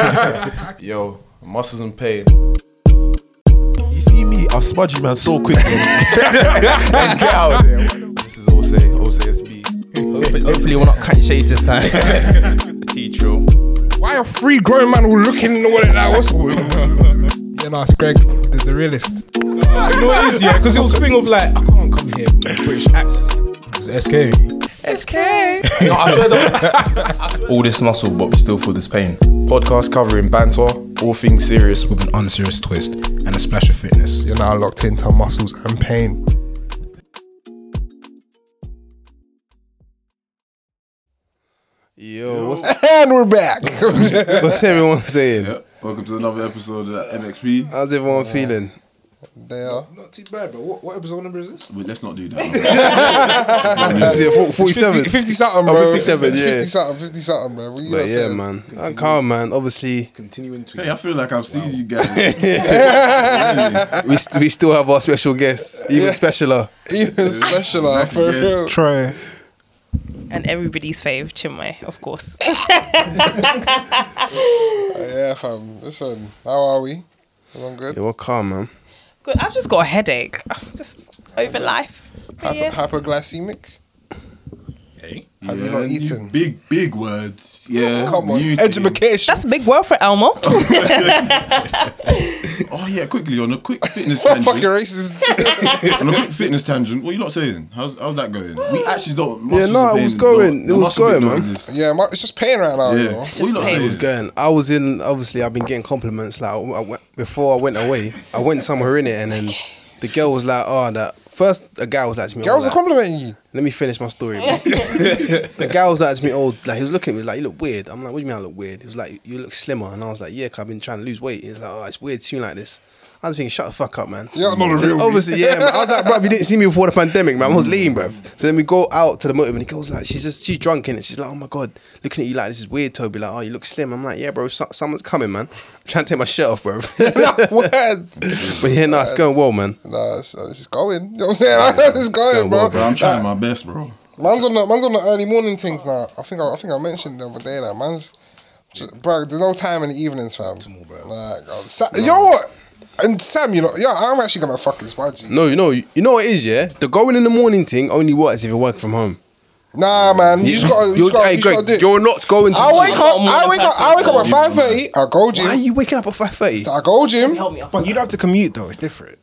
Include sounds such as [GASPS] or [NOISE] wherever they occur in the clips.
[LAUGHS] Yo, muscles and pain. You see me, I'll smudge you, man, so quickly. [LAUGHS] and get out there. This is Ose, OSASB. Hopefully, hopefully we're not cutting shades this time. [LAUGHS] T-Trill. Why are three grown men all looking in the wallet like what's Yeah, no, it's Greg, the, the realist. You know what it is, yeah? Because it was a thing of like, I can't come here with a British accent. It's SK. No, I swear that. All this muscle, but we still feel this pain. Podcast covering banter, all things serious. With an unserious twist and a splash of fitness. You're now locked into muscles and pain. Yo, what's, And we're back. what's everyone saying? Welcome to another episode of MXP. How's everyone feeling? They are. Not too bad, bro. What, what episode number is this? Wait, let's not do that. [LAUGHS] Is it 40 47? 50, 50 something, Oh, bro. 57, yeah. 50 something, 50 something, bro. What you But yeah, saying? man. I'm calm, man. Obviously, Continuing to. hey, I feel like I've seen you guys. [LAUGHS] we, st- we still have our special guests, even Yeah. specialer. Even special, uh, for Yeah. real. Try. and everybody's fave, Chinmay, of course. [LAUGHS] Yeah, fam. Listen, how are we? Everyone good? Yeah, we're calm, man. Good. I've just got a headache. I'm [SIGHS] just over life. Hyper, yeah. hyperglycemic? Hey. Have you not eaten? Big, big words. Yeah. Oh, come on. new to you. Education. That's a big word for Elmo. [LAUGHS] [LAUGHS] Oh yeah, quickly on a quick fitness [LAUGHS] tangent. What fucking racist? on a quick fitness tangent. What are you lot saying? How's how's that going? We actually don't. Yeah, no, and it was going- don't- it was going, man. exist. yeah, my, it's just pain right now, you Yeah. know. What you lot pain. It was going. I was in. Obviously, I've been getting compliments. Like I went, before I went away, I went somewhere in it, and then the girl was like, "Oh, that." First, a guy was like to me, Girls oh, are like, complimenting you. Let me finish my story. bro. [LAUGHS] [LAUGHS] the guy was like to me, old. like he was looking at me like you look weird." I'm like, "What do you mean I look weird?" He was like, "You look slimmer," and I was like, "Yeah, cause I've been trying to lose weight." He's like, "Oh, it's weird seeing like this." I was thinking, "Shut the fuck up, man." Yeah, I'm not a real me. Obviously, yeah. Man. I was like, "Bro, you didn't see me before the pandemic, man. I was lean, bro." So then we go out to the motive, and he goes like, "She's just she's drunk in it." She's like, "Oh my god, looking at you like this is weird, Toby." Like, "Oh, you look slim." I'm like, "Yeah, bro, so- someone's coming, man." I'm trying to take my shirt off, bro. [LAUGHS] But yeah, no, it's going well, man. Nah, it's, uh, it's just going. You know what I'm saying? [LAUGHS] it's going, bro. Bro, I'm trying uh, my best, bro. Man's on the man's on the early morning things now. I think I, I think I mentioned the other day that man's, just, bro. There's no time in the evenings, fam. Tomorrow, bro. Like, oh, Sa- you know what? And Sam, you know, yeah, I'm actually gonna fucking spudge you. No, you know, you know what it is, yeah. The going in the morning thing only works if you work from home. Nah, man, you just gotta, you You're, just gotta, hey, you Greg, gotta do it. you're not going to. I the wake up, I'm not I a wake up, I wake up at five thirty. I go Why are you waking up at five thirty? I go gym. Help me up. But you don't have to commute though. It's different.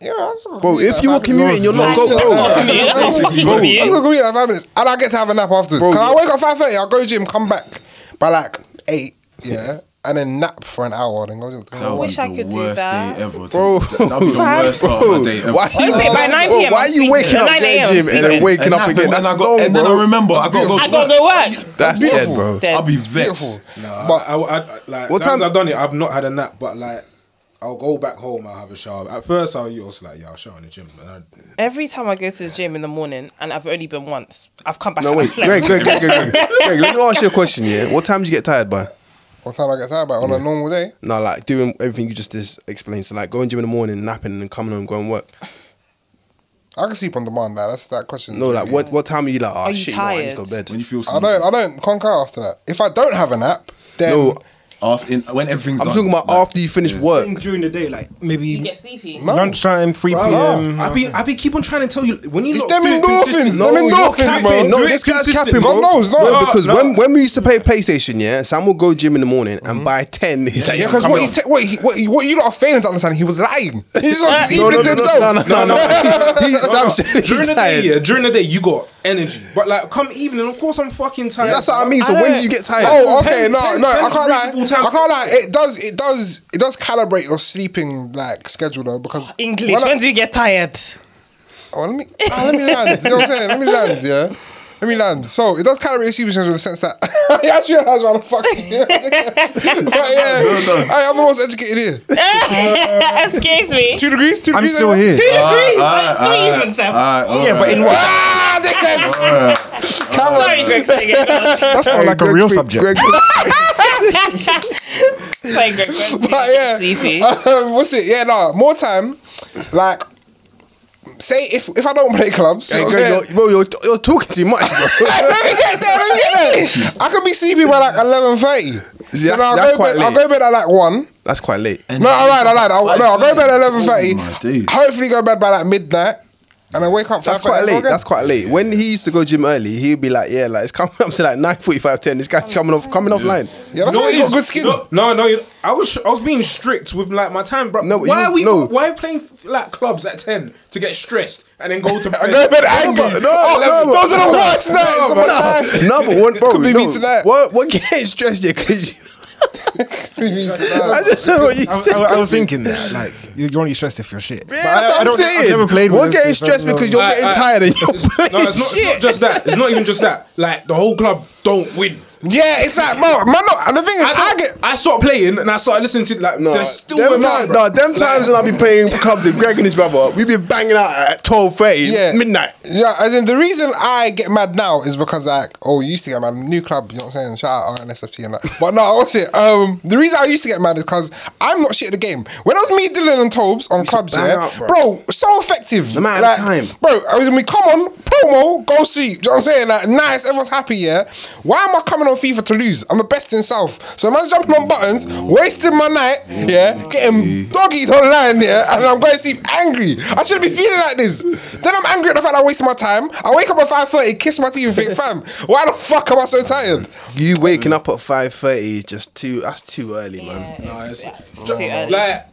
Yeah, that's a Bro, if you were five minutes. commuting, you're not go, bro. That's not fucking Bro, commute. I'm gonna commute like five minutes, and I get to have a nap afterwards. Bro, Cause I wake up five thirty, I go gym, come back by like eight, yeah, and then nap for an hour, and then go. That go would wish I the could do worst that. day ever. Bro. that'd be the Fam. worst start of my day ever. Why What is it, by 9 bro, p.m. Why I'm are you waking sleeping. up, 9 getting a.m. gym, and then sleeping. waking And up again? and That's I got, long, and then I bro. remember I got to go. I gotta go work. That's Beautiful. dead, bro. Dead. I'll be Beautiful. vexed. Nah, But- I, I, I, like What times time- I've done it, I've not had a nap, but like I'll go back home, I'll have a shower. At first, I was like, yeah, I'll shower in the gym, but I, Every time I go to the gym in the morning, and I've only been once, I've come back. No, and wait, I've slept. Greg, Greg, Greg, Greg, Greg. Greg, let me ask you a question, yeah? What time do you get tired by? What time I get tired by on a normal day? No, like doing everything you just dis- explained. So, like going gym in the morning, napping, and then coming home, going work. I can sleep on demand. Like, that's that question. No, like what what time are you like, oh Are you shit, you know, I need to go to tired? bed? When you feel I don't. I don't conquer after that. If I don't have a nap, then No, off in, when everything's I'm done, talking about like, after you finish yeah. work. during the day, like maybe You get sleepy. No. lunchtime, three Bro, p.m. no. I be I be keep on trying to tell you when you It's lot them do it endorphins, consistently- them No, you're endorphins, bro. No, Do it this guy's consistent. capping, bro. No. no, No, because no. when when we used to play PlayStation, yeah, Sam would go gym in the morning, and mm. by ten, he's like, yeah, yeah, because what he's on. ta- what, he, what, he, what you lot are failing to understand, he was lying. He just wants to no, even no, to no, himself. no, no, no, no. [LAUGHS] He, Sam said during he's the day, tired. yeah, during the day you got energy, but like come evening, of course I'm fucking tired. Yeah, that's what I mean. So I when don't- you get tired? Oh, okay, Ten- no, ten- no, I can't lie. time. I can't lie. It does, it does, it does calibrate your sleeping like schedule though, because [GASPS] English. when I- When do you get tired? Oh, let me ah, let me land. You know what I'm saying? Let me land, yeah. Let me land. So it does calibrate your sleeping schedule in the sense that [LAUGHS] I actually realize why the fuck. but yeah, I am the most educated here. [LAUGHS] Excuse me. Two degrees, two I'm degrees. still here. Two degrees. alright, Don't alright, even tell. alright, Yeah, but in what? Ah, dickheads. Come on. Sorry, Greg. [LAUGHS] That's not like a real Fre- subject. Greg, Sorry, Greg. When But yeah, get sleepy? um, what's it? Yeah, no, more time. Like, say if if I don't play clubs, Hey, you know what I'm Greg, saying? you're, bro, you're, you're talking too much, bro. [LAUGHS] let me get there. Let me get there. [LAUGHS] I can be sleeping by like eleven thirty. See, So that's, I'll go quite bed. I'll go bed at like one. That's quite late. No, I lied, I lied. I'll, no, I'll go bed at eleven thirty. Oh. Hopefully, go bed by like midnight, and then wake up. That's quite late. That's quite late. When he used to go gym early, he'd be like, "Yeah, like it's coming up to like 9:45, 10. This guy's coming off, coming offline." Yeah, that's No, why he's got good skin. No, no, no. you- I was I was being strict with like my time, bro. No, why you- are we no. why are we playing like clubs at ten to get stressed and then go to [LAUGHS] I bed? go to bed No, angry. but- no, Oh, no, those but- are the worst nights of my No, life. no, but one, bro, Could be no, me tonight. What, what getting stressed here? Because [LAUGHS] I just heard what you said. I, I was thinking that, like, you're only stressed if you're shit. Yeah, that's what I'm saying. I've never played. We're getting stressed because you're I- getting I- tired and you're playing no, it's not, it's not just that. It's not even just that. Like the whole club don't win. Yeah, it's like, bro, man, no, and the thing is, I, I, get. I started playing and I started listening to like No, there's still them, time, time, no, them times when I've been playing for clubs with Greg and his brother, we been banging out at twelve thirty, Yeah. midnight. Yeah, as in the reason I get mad now is because like, oh, you used to get mad. New club, you know what I'm saying? Shout out RNSFT and that. But no, what's it? Um, the reason I used to get mad is because I'm not shit at the game. When it was me, Dylan, and Tobes on clubs, bang yeah, out, bro. bro. so effective. The amount of time. bro. I was we come on promo, go sleep. Do you know what I'm saying? Like, nice, everyone's happy, yeah. Why am I coming on FIFA to lose? I'm the best in South, so man's jumping on buttons, wasting my night, yeah, getting doggied online, yeah, and I'm going to sleep angry. I shouldn't be feeling like this. Then I'm angry at the fact I wasted my time. I wake up at five thirty, kiss my teeth, and think, fam, why the fuck am I so tired? You waking up at five thirty just too. That's too early, man. No, it's, too early. like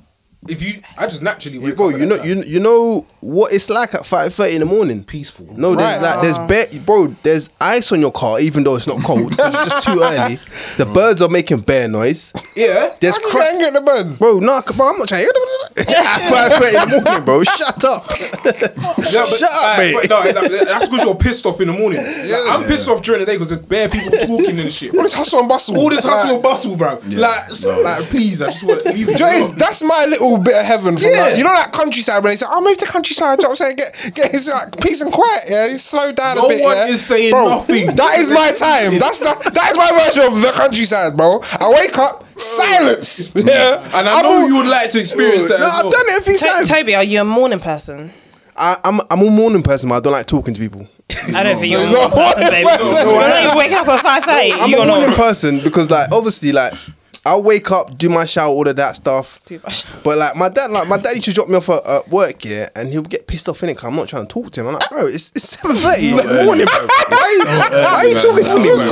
if you, I just naturally wake Bro, up. at you know, you you know what it's like at five thirty in the morning. peaceful. No, there's Right. like there's bare, bro. There's ice on your car, even though it's not cold. it's just too early. The [LAUGHS] birds are making bear noise. Yeah. There's I crust. angry at the birds. Bro, no, bro, I'm not trying. At five thirty in the morning, bro. Shut up. [LAUGHS] Yeah, but, Shut up, uh, mate. but no, that's because you're pissed off in the morning. Like, I'm pissed off during the day because there's bare people talking and shit. All this hustle and bustle. All this hustle and bustle, bro. Like, so, like, please, I just want to leave [LAUGHS] it. Do you know, it's- that's my little bit of heaven from Yeah. like, you know that countryside when they say, "I'll move to countryside." You know what I'm saying? Get get his like peace and quiet. Yeah, you slow down No a bit. one yeah? is saying bro, nothing. That is my [LAUGHS] time. That's the that is my version of the countryside, bro. I wake up, silence. Yeah, [LAUGHS] And I I'm know all- you would like to experience that. No, I've well. done it a few To- times. Toby, are you a morning person? I, I'm I'm a morning person, but I don't like talking to people. I don't think you're a not morning person, baby. a morning person. You wake up at five thirty. I'm a morning person because, like, obviously, like, I'll wake up, do my shower, all of that stuff. Do my shower. But like my dad, like my dad used to drop me off at, at work, yeah, and he'll get pissed off in it because I'm not trying to talk to him. I'm like, bro, it's, it's seven thirty in the morning, bro. Why are you, why are you talking to me, What's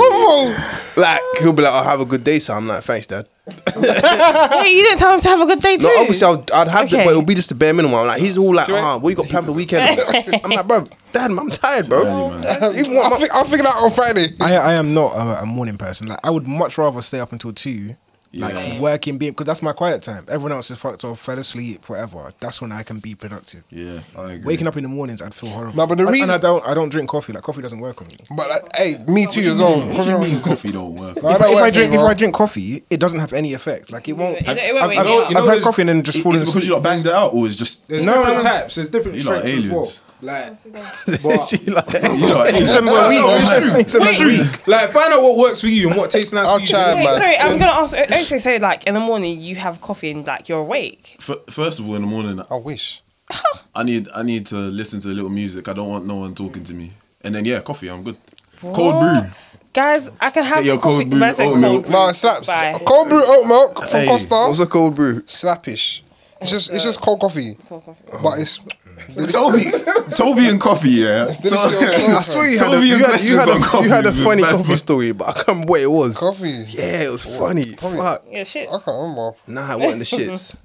bro? Like he'll be like, "I'll have a good day," so I'm like, "Thanks, dad." [LAUGHS] Wait, you didn't tell him to have a good day too. No, obviously I'd, I'd have the, Okay. but it'll be just the bare minimum. I'm like, he's all like, "Ah, what you got planned for the weekend?" [LAUGHS] I'm like, "Bro, dad, I'm tired, bro." [LAUGHS] Even I'll, my- fi- I'll figure that out on Friday. I, I am not a, a morning person. Like I would much rather stay up until two, like Yeah. working, being because that's my quiet time. Everyone else is fucked off, fell asleep, whatever. That's when I can be productive. Yeah, I agree. Waking up in the mornings, I'd feel horrible. No, but the And- reason- and I don't, I don't drink coffee. Like coffee doesn't work on me. But like, hey, me too as well. What do you mean coffee don't work? No, If, don't if I work drink, if. I drink coffee, it doesn't have any effect. Like it won't. It- it won't I've, wake I've, you up. You know, I've had coffee and then just Is fallen it because you lot banged it out, or is just There's No, different no, no. types. There's different You strengths as well. Aliens. [LAUGHS] Like, She like- [LAUGHS] you lot? Seven per week. Seven per week. like, find out what works for you and what tastes nice I'll for you. try, Wait, man. sorry, I'm gonna ask. Uh, okay, so like in the morning you have coffee and like you're awake. F- First of all, in the morning, I wish. I need I need to listen to a little music. I don't want no one talking to me. And then yeah, coffee. I'm good. Cold brew. Guys, I can have Get your coffee. cold brew Man oat cold milk. brew. No, it slaps. Bye. Cold brew oat milk from Hey, Costa. what's a cold brew? Slappish. It's just it's just cold coffee, but it's Toby, Toby and coffee. Yeah. It's. [LAUGHS] I swear you had, a, Toby you, and had, you, had questions a, on you had a coffee funny with coffee boy. story, but I can't remember what it was. coffee. Yeah, it was funny. Fuck. Yeah, shit. I can't remember. Nah, it wasn't the [LAUGHS] shits.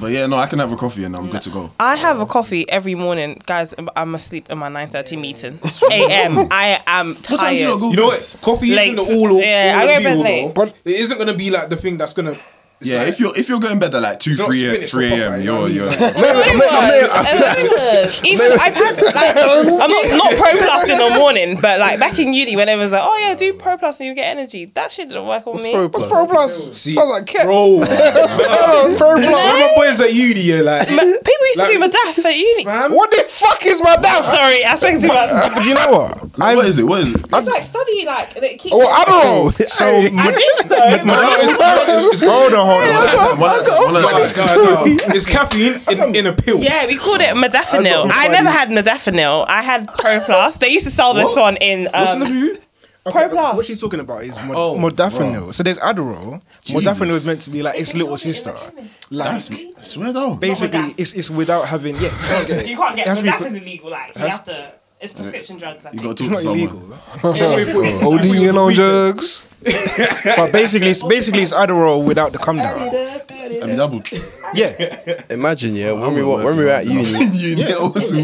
But yeah, no, I can have a coffee and I'm good to go. I have a coffee every morning, guys. I'm asleep in my 9:30 meeting a.m. I am What time do tired. you lot go? You know what? Coffee Late. isn't the all, all, Yeah, I all go and to bed be all, late. though. But it isn't gonna be like the thing that's gonna. It's Yeah, like- if you're if you're going bed at like two, It's not three, spinach three a.m., Popeye, you know you're what I you're. mean? Even I've had like I'm not not pro plus in the morning, but like back in uni when it was like, oh yeah, do pro plus and you get energy. That shit didn't work on me. Pro What's plus? Pro Plus? See, Sounds like cat. bro. One Pro Plus. of my boys at uni, yeah, like. Ma- People used to do my Madaf at uni. Fam, What the fuck is my dad? Sorry, I spoke too much. But [LAUGHS] do you know what? Like, what is it? What is it? It's like study, like it keeps. Oh, Adderall. So I think so. hold [LAUGHS] on, hold on. It's caffeine in, in a pill. Yeah, we called it modafinil. I I never had modafinil. I had Pro Plus. They used to sell this What? one in. What's in the Um, who? Pro Plus. What she's talking about is mod- Oh, modafinil. So there's Adderall. Modafinil is meant to be like its little sister. Like That's I swear down. basically, it's it's without having yeah. You can't get it. You can't get It has to be that put- is illegal. Like you have to. It's prescription drugs. I You think. got to It's talk to not someone. illegal. [LAUGHS] ODing on drugs. [LAUGHS] But basically, it's basically it's Adderall without the come down. I mean, double. Yeah, [LAUGHS] Imagine, yeah, when we were, when we were at uni. you yeah. also.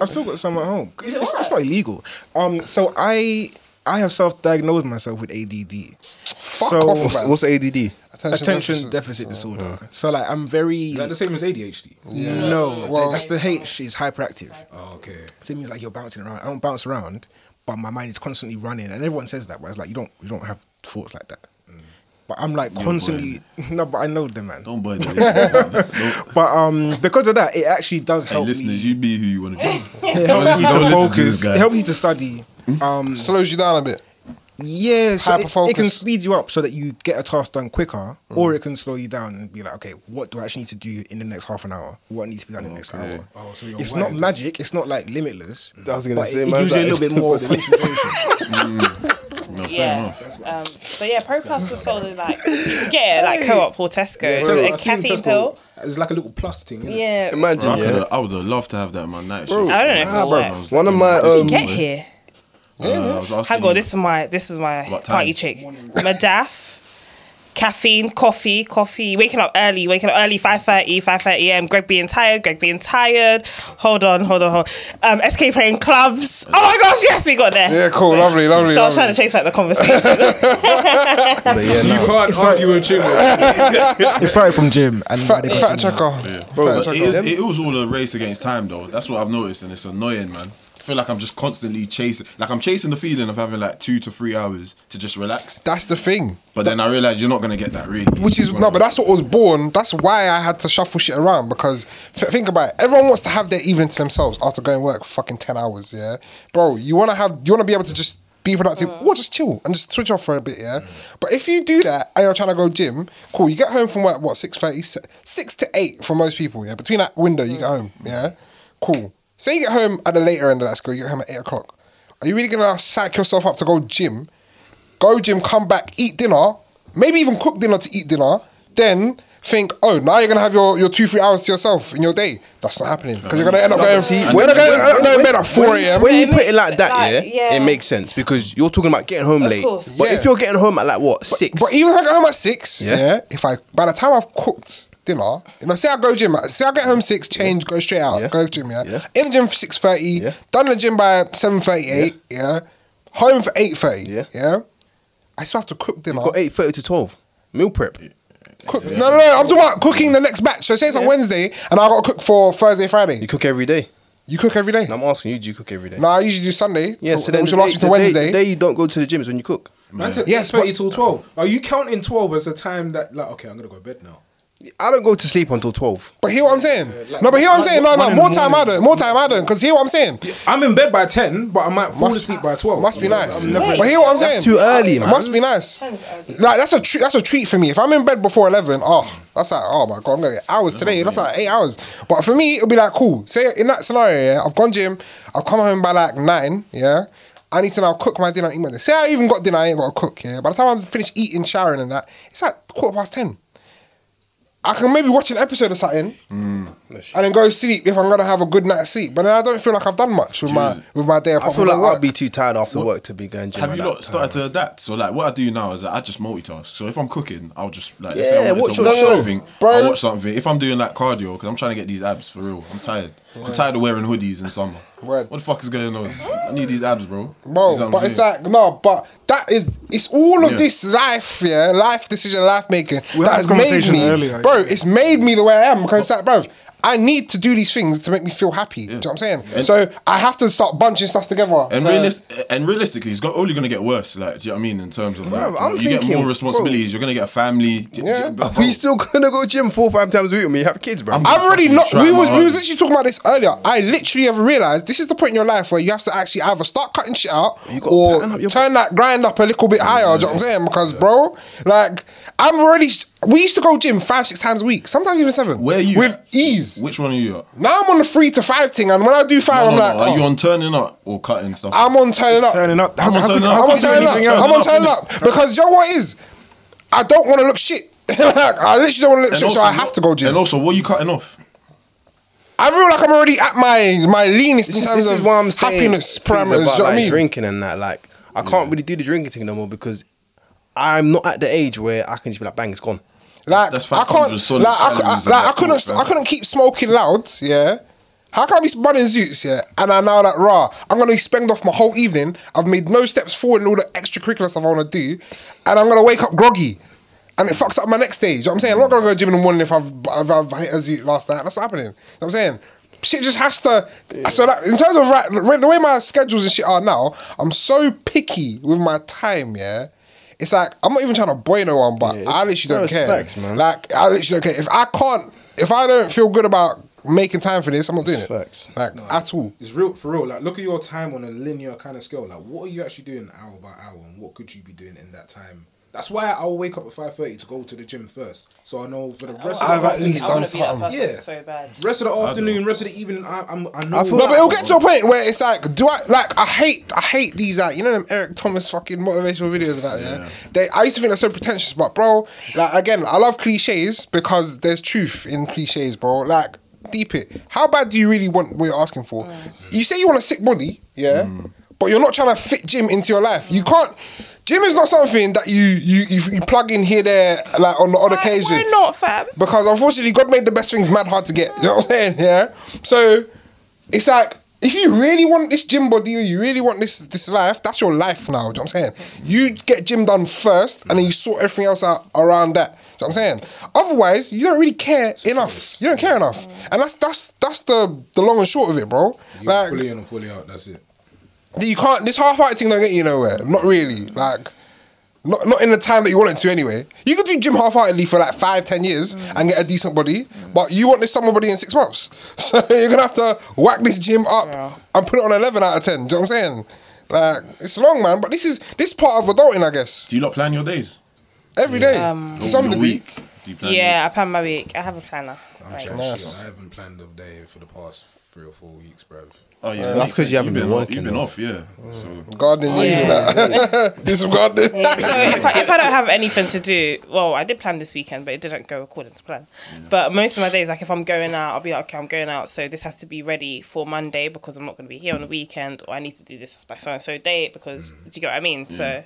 I've still got some at home. It's, it's, it's not illegal. Um, so I I have self-diagnosed myself with ADD. so off, What's, what's ADD? Attention deficit. deficit, disorder. So like I'm very Is that the same as ADHD? no. Well- that's the H is hyperactive. Oh, okay. So it means like you're bouncing around. I don't bounce around, but my mind is constantly running, and everyone says that, but it's like you don't you don't have thoughts like that. But I'm like constantly [LAUGHS] no, but I know them, man. Don't buy this. [LAUGHS] Don't- But um, because of that, it actually does Hey, help listeners, me. you be who you want to be. [LAUGHS] It helps you to listen focus. this guy. It helps you to study. Um, Slows you down a bit. Yeah, so it, it can speed you up so that you get a task done quicker, or it can slow you down and be like, okay, what do I actually need to do in the next half an hour? What needs to be done in the next hour? Oh, so you're It's wired. not magic. It's not like limitless. I was gonna but say, it, it man's gives you a little bit [LAUGHS] more [LAUGHS] concentration. No, fair Yeah. enough. Um, but yeah, Pro Plus was sold in like you can get it at, like Co-op or Tesco. Yeah, It's Tesco, a I've seen caffeine Tesco. pill. It's like a little plus thing. Yeah. Imagine, Bro, I, yeah. could've- I would have loved to have that in my night Bro. I don't know if bro. One of my um, Get here. Uh, I was asking Hang on, this is my this is my party trick. Madaf, caffeine, coffee, coffee. Waking up early, waking up early, 5.30, 5.30 a.m. Greg being tired, Greg being tired. Hold on, hold on, hold on. Um, SK playing clubs. Oh my gosh, yes, we got there. Yeah, cool, lovely, lovely. So I was trying to chase back the conversation. [LAUGHS] but yeah, You can't argue with Jim. it started from gym and Fat, they got fat to- checker. Bro, Fat checker. it, is, it was all a race against time, though. That's what I've noticed, and it's annoying, man. I feel like I'm just constantly chasing, like I'm chasing the feeling of having like two to three hours to just relax. That's the thing. But then I realize you're not gonna get that really. Which is no, but that's what was born. That's why I had to shuffle shit around because th- think about it. Everyone wants to have their evening to themselves after going work for fucking ten hours. Yeah, bro, you want to have, you want to be able to just be productive or just chill and just switch off for a bit. Yeah, but if you do that and you're trying to go gym, cool. You get home from work what 6.30? 6 to eight for most people. Yeah, between that window you get home. Yeah, cool. Say you get home at the later end of that school, you get home at eight o'clock. Are you really gonna sack yourself up to go gym? go gym, come back, eat dinner, maybe even cook dinner to eat dinner, then think, oh, now you're gonna have your, your two, three hours to yourself in your day. That's not happening because you're gonna end up going. See, When, you're gonna end up going to bed at four a.m. When you It put it like that, like, yeah, yeah. it makes sense because you're talking about getting home Of late. course. But Yeah. if you're getting home at like what six, But even if I get home at six, Yeah. yeah, if I by the time I've cooked dinner, you know, say I go gym, say I get home six, change, go straight out, Yeah. go gym, yeah. Yeah. In the gym for six thirty, Yeah. done the gym by seven thirty eight, yeah. Home for eight thirty, Yeah. yeah. I still have to cook dinner. got eight thirty to twelve meal prep. Cook, no, no, no. I'm talking about cooking the next batch. So say it's on Wednesday, and I got to cook for Thursday, Friday. You cook every day. You cook every day? And I'm asking you, do you cook every day? No, I usually do Sunday. Yeah, so then which the will day, last me to day- Wednesday. the day you don't go to the gym is when you cook. Man said Yes, yes, 30 till 12. Are you counting 12 as a time that, like, okay, I'm going to go to bed now? I don't go to sleep until twelve. but hear what I'm saying? no, but hear what I'm saying? No, no, more time I don't. More time I don't. Because hear what I'm saying? I'm in bed by 10, but I might fall Must- asleep by 12. Must be nice. I'm never- But hear what I'm saying? too early, man. Must be nice. Time is early. Like that's a treat. That's a treat for me. If I'm in bed before eleven, oh, that's like oh my god, I'm gonna get hours today. That's like eight hours. But for me, it'll be like cool. Say in that scenario, yeah, I've gone gym. I've come home by like nine. Yeah, I need to now cook my dinner. and Eat my dinner. Say I even got dinner, I ain't got to cook. Yeah, by the time I'm finished eating, showering, and that, it's like quarter past ten. I can maybe watch an episode of something, Mm. and then go to sleep if I'm gonna have a good night's sleep. But then I don't feel like I've done much with my with my day. I feel like work. I'll be too tired after work to be going gym. Have you not lot started to adapt? So like, what I do now is that I just multitask. So if I'm cooking, I'll just like Yeah, say I wanted watch to your watch show. something, Bro. I'll watch something. If I'm doing like cardio, because I'm trying to get these abs for real. I'm tired. I'm tired of wearing hoodies in summer. Word. What the fuck is going on? I need these abs, bro. You know Bro, but it's like no, but that is it's all of Yeah. this life, yeah, life decision, life making We that has made me, earlier. bro. It's made me the way I am because it's like, bro, I need to do these things to make me feel happy. Do you know what I'm saying? And- so I have to start bunching stuff together. And, So- realis- and realistically, it's got, only going to get worse. Like, do you know what I mean? In terms of, like, Bro, you, I'm know, you get more responsibilities. You're going to get a family. Yeah. Bro, We still gonna go to gym four five times a week when we have kids, bro. I'm- I've already not. We was, we was hardest. literally talking about this earlier. I literally have realized this is the point in your life where you have to actually either start cutting shit out or pattern up turn that grind up a little bit higher. Do you know what I'm saying? Because bro, like I'm already. We used to go gym five, six times a week, sometimes even seven. Where are you With ease. Which one are you at? Now I'm on the three to five thing, and when I do five, No, I'm no, like, no. Are you oh, on turning up or cutting stuff? I'm on turning up. Turning up. I'm on How could- turning how up. I'm could on you do turning up. anything else? I'm on Turning turning up, up [LAUGHS] because you know what it is. I don't want to look shit. [LAUGHS] like, I literally don't want to look shit, so I have to go gym. And also, what are you cutting off? I feel like I'm already at my my leanest This in is, terms this of what I'm saying. happiness things parameters. Do you about, know what I like, mean? Drinking and that, like, I can't really do the drinking thing no more because I'm not at the age where I can just be like, bang, it's gone. Like That's I can't, like I, I, like, I couldn't, that, I couldn't keep smoking loud. Yeah, how can I be running zoots? Yeah, and I know that raw. I'm gonna spend off my whole evening. I've made no steps forward in all the extracurricular stuff I want to do, and I'm gonna wake up groggy. And it fucks up my next stage. You know what I'm saying? I'm not gonna go gym in the morning if I've if I've hit a zoot last night. That's what happening. You know what I'm saying? Shit just has to. So that in terms of right, the way my schedules and shit are now, I'm so picky with my time. Yeah, it's like I'm not even trying to boy no one, but Yeah, I literally no, don't care. facts, man. Like I literally don't care. If I can't, if I don't feel good about making time for this, I'm not doing it. Facts. Like no, at all. It's real for real. Like, look at your time on a linear kind of scale. Like, what are you actually doing hour by hour, and what could you be doing in that time? That's why I'll wake up at five thirty to go to the gym first, so I know for the rest of I've the at afternoon, least I done want to be that something. person Yeah. so bad. rest of the afternoon, rest of the evening. I, I'm, I know. I feel No, but it'll get to a point where it's like, do I like? I hate, I hate these like you know them Eric Thomas fucking motivational videos and that. Yeah, they. I used to think they're so pretentious, but bro, like again, I love cliches because there's truth in cliches, bro. Like deep it. How bad do you really want what you're asking for? Mm. You say you want a sick body, yeah, mm. but you're not trying to fit gym into your life. You can't. Gym is not something that you you you, you plug in here there like on the odd Why, occasion. why not, fam? Because unfortunately, God made the best things mad hard to get. [LAUGHS] You know what I'm saying? Yeah. So it's like if you really want this gym body or you really want this this life, that's your life now. You know what I'm saying? You get gym done first, and then you sort everything else out around that. You know what I'm saying? Otherwise, you don't really care enough. You don't care enough, and that's that's that's the the long and short of it, bro. You Like fully in and fully out. That's it. You can't. This half-hearted thing don't get you nowhere. Not really. Like. Not, not in the time that you want it to anyway. You could do gym half-heartedly for like five, ten years and get a decent body, but you want this summer body in six months. [LAUGHS] So you're gonna have to whack this gym up and put it on eleven out of ten. Do you know what I'm saying? Like it's long, man. But this is this part of adulting, I guess. Do you not plan your days? Every day, Um, to some your degree. week? Do plan Yeah, I plan my week. I have a planner. I'm Right. chatting I haven't planned a day for the past three or four weeks, bruv. Oh yeah, that's because you haven't You've been off- working, You've been off, yeah. So Gardening, leave that. do some gardening. So if I, if I don't have anything to do, well, I did plan this weekend, but it didn't go according to plan. But most of my days, like if I'm going out, I'll be like, okay, I'm going out, so this has to be ready for Monday because I'm not going to be here on the weekend, or I need to do this by so and so date because do you get what I mean? So,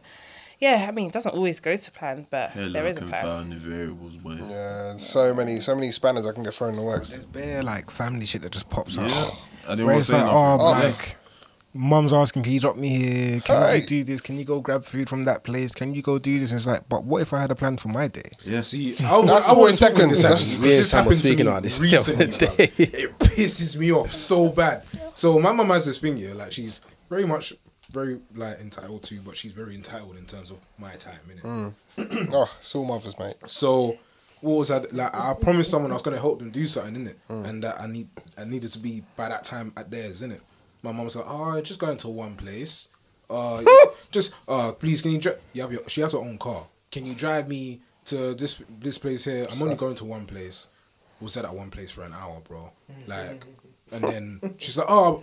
yeah, I mean, it doesn't always go to plan, but hello, there is a plan. confounding variables, boy. Yeah, so many, so many spanners that can get thrown in the works. There's bare like family shit that just pops up. Yeah. I didn't Where want to say like, oh, Oh, like, mum's asking, can you drop me here? Can Aye. you do this? Can you go grab food from that place? Can you go do this? And it's like, but what if I had a plan for my day? Yeah. See, [LAUGHS] I was, That's I always was talking seconds. This, That's- actually, this happened to speaking me this the recently. [LAUGHS] day. It pisses me off so bad. So my mum has this thing here, like she's very much very like entitled to, but she's very entitled in terms of my time, innit? [CLEARS THROAT] Oh, soul mothers, mate. So what was I like? I promised someone I was gonna help them do something, innit? And that I need I needed to be by that time at theirs, innit? My mum was like, "Oh, just going to one place. Uh, [LAUGHS] just uh, please, can you drive? You have your. She has her own car. Can you drive me to this this place here? I'm only going to one place. We'll set at one place for an hour, bro. Like, [LAUGHS] and then she's like, "Oh,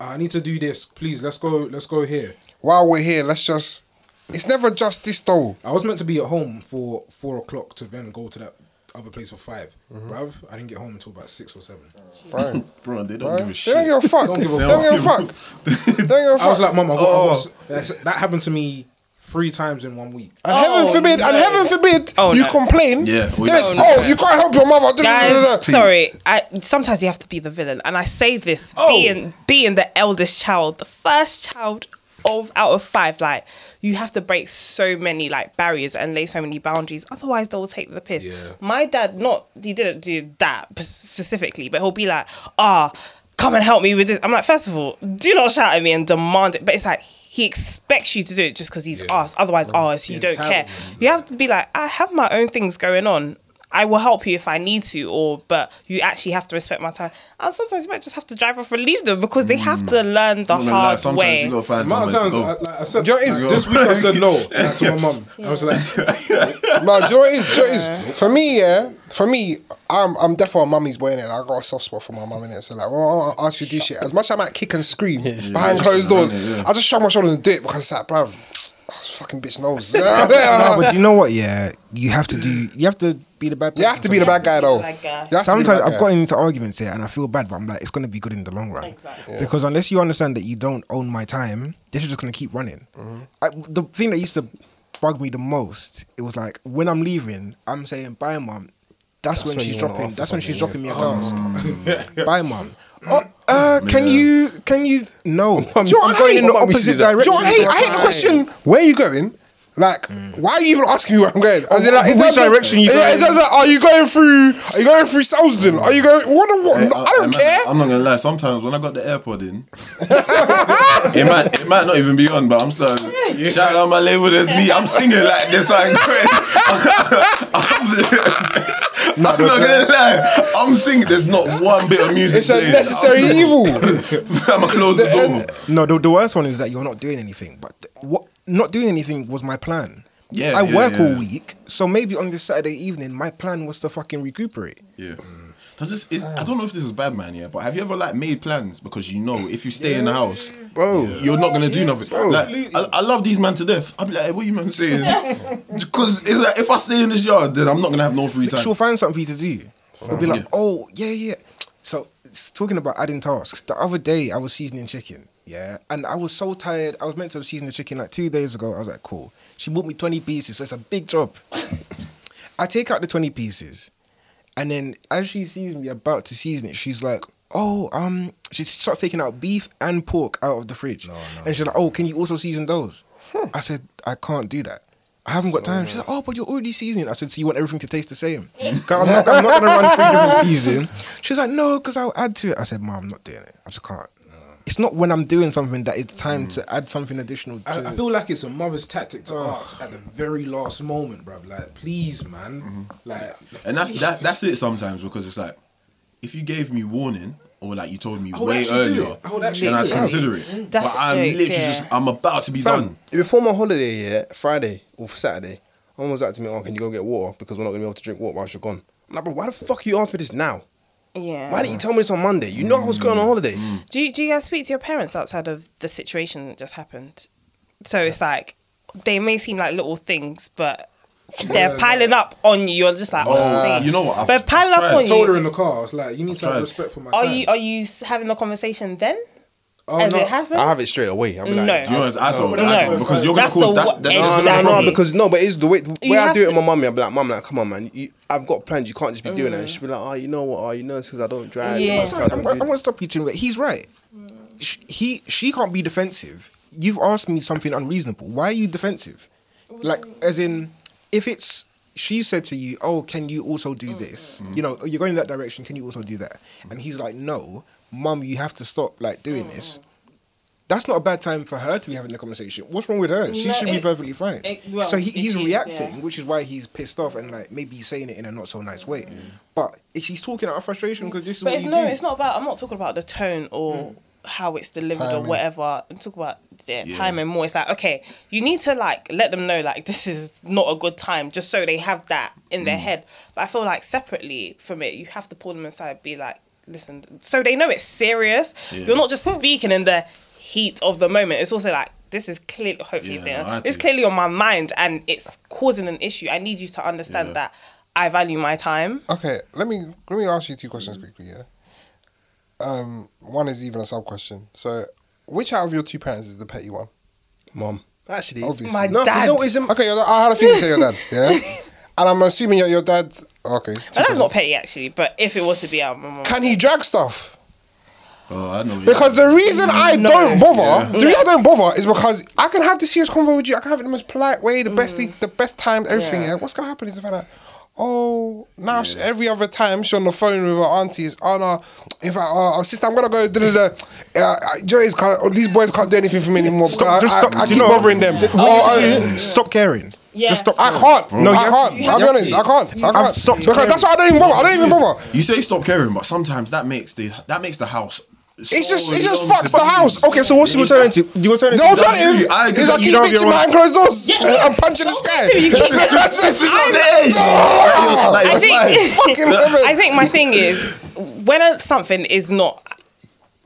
I need to do this. Please, let's go. Let's go here." While we're here, let's just. It's never just this though. I was meant to be at home for four o'clock to then go to that other place for 5 Mm-hmm. Bruv, I didn't get home until about six or seven. Bro, Bro, they don't bro. give a They shit. don't give a fuck. Don't give a They don't give a fuck. fuck. They don't give a fuck. I was like, Mum, I Oh. I was, that's, that happened to me three times in one week. And Oh, heaven forbid, and heaven forbid, Oh, you no. complain. Yeah, Then it's, Oh, oh, no. you can't help your mother. Guys, sorry. I sometimes you have to be the villain, and I say this Oh. being being the eldest child, the first child of out of five. Like you have to break so many like barriers and lay so many boundaries. Otherwise, they will take the piss. Yeah. My dad, not he didn't do that p- specifically, but he'll be like, ah. Come and help me with this. I'm like, first of all, do not shout at me and demand it. But it's like he expects you to do it just because he's Yeah. asked. Otherwise, oh, so you don't care. entitlement. You have to be like, I have my own things going on. I will help you if I need to, or but you actually have to respect my time. And sometimes you might just have to drive off and leave them because they have to mm. learn the I'm not gonna hard sometimes way. you gotta find The amount of somewhere times to go. I, like, I said, you know what it is? this week I said no like, to my mum. I was like, [LAUGHS] Man, do you know what it is? You know what it is? For me, yeah, for me, I'm I'm definitely a mummy's boy in it. I got a soft spot for my mum in it. So like, when I ask you to do shit, as much as I might kick and scream behind closed doors, I just shrug my shoulders and do it because it's like, bruv, this fucking bitch knows. [LAUGHS] No, [LAUGHS] but you know what? Yeah, you have to do. You have to be the bad. you have to be the bad guy though. Bad guy. You have to be the Sometimes bad I've guy. gotten into arguments here, and I feel bad, but I'm like, it's gonna be good in the long run. Exactly. Because unless you understand that you don't own my time, this is just gonna keep running. Mm-hmm. I, the thing that used to bug me the most, it was like when I'm leaving, I'm saying bye, mum. That's, when, when she's dropping. offer That's when she's something, dropping me a task. [LAUGHS] bye, mom. [LAUGHS] Oh, uh, can you? Can you? No, [LAUGHS] Do you know I'm going hate? in the Mum used to opposite do that. Do direction. you know what I hate? I hate the question. Where are you going? Like, why are you even asking me where I'm going? As in, like, Which terms of- direction you going? in terms of, are you going through? Are you going through Salisbury? Are you going? What? what? Hey, I don't man, care. I'm not gonna lie. Sometimes when I got the AirPod in, it might it might not even be on, but I'm still shout out my label. There's me. I'm singing like this. I'm I'm [LAUGHS] not gonna lie. I'm singing. There's not one bit of music. It's a necessary evil. [LAUGHS] I'm gonna close the door. No, the, the worst one is that you're not doing anything. But th- what not doing anything was my plan. Yeah, I yeah, work yeah. all week, so maybe on this Saturday evening, my plan was to fucking recuperate. Yeah. Mm. Does this is I mm. don't know if this is bad man, yeah, but have you ever like made plans because you know if you stay in the house, Bro. you're not gonna do nothing. Like, I, I love these man to death. I'll be like, hey, what you man saying? [LAUGHS] Because it's like if I stay in this yard, then I'm not gonna have no free time. She'll find something for you to do. They'll be like, oh yeah, yeah. So it's talking about adding tasks. The other day I was seasoning chicken, yeah, and I was so tired. I was meant to have seasoned the chicken like two days ago. I was like, cool. She bought me twenty pieces. So it's a big job. [LAUGHS] I take out the twenty pieces, and then as she sees me about to season it, she's like, "Oh, um," she starts taking out beef and pork out of the fridge, and she's like, "Oh, can you also season those?" I said, "I can't do that." I haven't got time. She's like, "Oh, but you're already seasoning." I said, "So you want everything to taste the same? [LAUGHS] I'm not, I'm not gonna run three different seasons. She's like, "No, because I'll add to it." I said, "Mom, I'm not doing it. I just can't." It's not when I'm doing something that it's time mm. to add something additional. To I, I feel like it's a mother's tactic to oh. ask at the very last moment, bruv. Like, please, man. Mm-hmm. Like, And that's that that's it sometimes because it's like if you gave me warning or like you told me I way earlier, it. I would actually then I'd consider it. Mm, that's but I'm jokes, literally yeah. just I'm about to be Fam, done. before my holiday, yeah, Friday or Saturday, someone was like to me, "Oh, can you go get water because we're not gonna be able to drink water whilst you're gone." I'm like, bro, why the fuck you ask me this now? Yeah. Why didn't you tell me this on Monday? You know I was going on holiday. Mm. Do you, do you guys speak to your parents outside of the situation that just happened? So it's like they may seem like little things, but they're piling up on you. You're just like, oh, Oh, you know what? I've- But piling I've up tried. on told her in the car, I was like, you need to have tried. respect for my Are time. you are you s- having the conversation then oh, as no. it happened? I have it straight away. I'll be like, No. You know, as I don't, No. Because you're gonna That's cause the that's wa- that, No, no, no, because no, but it's the way the way I have do it to- with my mummy. I'm like, mum, like, come on, man, you, I've got plans. You can't just be doing that. Mm. She'll be like, oh, you know what? Oh, you know, it's because I don't drive. Yeah. It's 'cause I I'm, I'm gonna stop you, Chin, but he's right. Sh- He she can't be defensive. You've asked me something unreasonable. Why are you defensive? Like, as in, if it's she said to you, "Oh, can you also do this? Mm. You know, you're going in that direction. Can you also do that?" And he's like, "No, mum, you have to stop like doing this." That's not a bad time for her to be having the conversation. What's wrong with her? She No, should be perfectly fine. it- well, so he, he's is, reacting, yeah. which is why he's pissed off and like maybe he's saying it in a not so nice way. Mm. But it's, he's talking out of frustration because this is But what it's you no, do. it's not about. I'm not talking about the tone or mm. how it's delivered Timing. or whatever. I'm talking about the time and more. It's like okay, you need to like let them know like this is not a good time, just so they have that in their mm. head. But I feel like separately from it, you have to pull them aside, be like, listen, so they know it's serious. You're not just speaking in the heat of the moment. It's also like. This is clearly, hopefully, Yeah, they- no, it's clearly on my mind, and it's causing an issue. I need you to understand Yeah. that I value my time. Okay, let me let me ask you two questions quickly. Yeah. Um, one is even a sub question. So, which out of your two parents is the petty one? Mom. Actually, Obviously. My no, dad. you know, it's Okay, I had a feeling to say your dad. Yeah. [LAUGHS] and I'm assuming your your dad. Okay. two But that's not petty actually. But if it was to be out, my mum. Can he drag stuff? Oh, I know. Because the reason I No. don't bother, Yeah. the reason I don't bother is because I can have the serious convo with you. I can have it in the most polite way, the best, the best times, everything. Mm. Yeah. Yeah. What's gonna happen is the fact that, oh, now she, every other time she's on the phone with her aunties. Oh no, in fact, oh, sister, I'm gonna go. Da, da, da. Uh, Joey's can't. Oh, these boys can't do anything for me anymore. Stop- because just I, stop. I, I Do keep you know- bothering them. Oh, Oh, uh, Stop caring. Yeah. Just stop. I can't. Mm. No, I can't. I'll be honest. I can't. I can't. Stop. Because that's why I don't even bother. I don't even bother. You say stop caring, but sometimes that makes the that makes the house. It's just it just fucks the house. Okay, so what's the alternative? The alternative. The alternative I agree. is I keep don't have bitching own- behind closed doors Yeah, and yeah. I'm punching the sky. You keep- That's just- I think, I think my thing is when something is not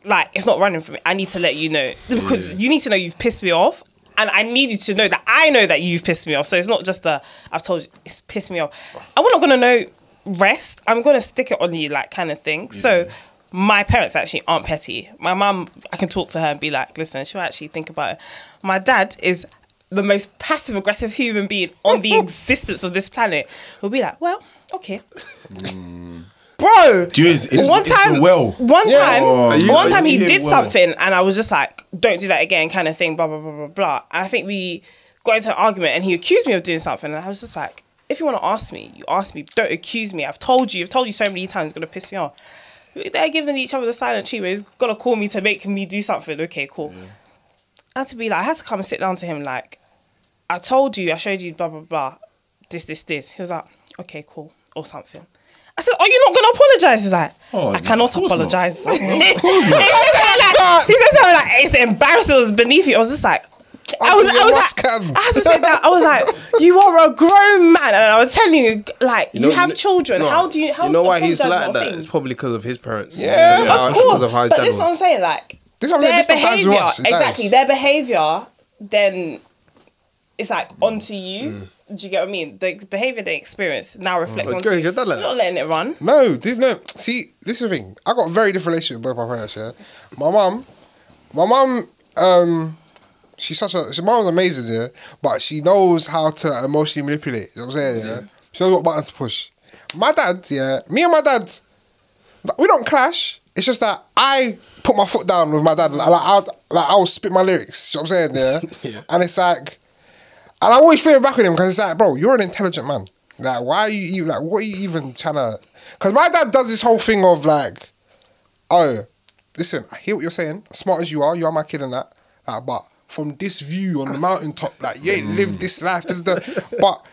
like it's not running for me, I need to let you know because you need to know you've pissed me off, and I need you to know that I know that you've pissed me off. So it's not just a I've told you it's pissed me off. I'm not gonna know rest. I'm gonna stick it on you like kind of thing. So. My parents actually aren't petty. My mum, I can talk to her and be like, listen, she'll actually think about it. My dad is the most passive aggressive human being on the [LAUGHS] existence of this planet. He'll be like, well, okay. Mm. Bro, Do you- it's- it's- one it's the time, well. one Yeah. time, Oh, one you- time he did well. something, and I was just like, "Don't do that again," kind of thing. Blah blah blah blah blah. And I think we got into an argument, and he accused me of doing something, and I was just like, "If you want to ask me, you ask me. Don't accuse me. I've told you. I've told you so many times. It's gonna piss me off." They're giving each other the silent treatment. He's gonna call me to make me do something. Okay, cool. I had to be like, I had to come and sit down to him like, I told you, I showed you, blah blah blah, this this this. He was like, okay, cool, or something. I said, are you not gonna apologize? He's like, Oh, I cannot of course apologize. [LAUGHS] he said something like, he said something like, it's embarrassing, it was beneath you. I was just like. I was, I was like. I had to say that. I was like, you are a grown man, and I was telling you, like, you, know, have children. no, how do you? How you know do why he's apologise like that? things? It's probably because of his parents. Yeah. Because how- Of course, because of how his but this is what I'm saying. Like, This is what I'm saying, their this stuff happens with behavior, exactly, their behavior, then it's like onto you. Mm. Do you get what I mean? The behavior they experience now reflects But on. girl, is your dad like You're not letting it run. No, this no. See, this is the thing. I got a very different relationship with both my parents. Yeah, my mom, my mom, um, she's such a. She, my mum's amazing, yeah, but she knows how to emotionally manipulate. You know what I'm saying? Yeah, she knows what buttons to push. My dad, yeah, me and my dad, we don't clash. It's just that I put my foot down with my dad. Like, like, I, like I will spit my lyrics. You know what I'm saying? Yeah, [LAUGHS] Yeah. and it's like. And I always feel back with him because it's like, bro, you're an intelligent man. Like, why are you even like? What are you even trying to? Because my dad does this whole thing of like, oh, listen, I hear what you're saying. Smart as you are, you are my kid and that. Like, but from this view on the mountaintop, like you ain't lived this life. da, da, da. But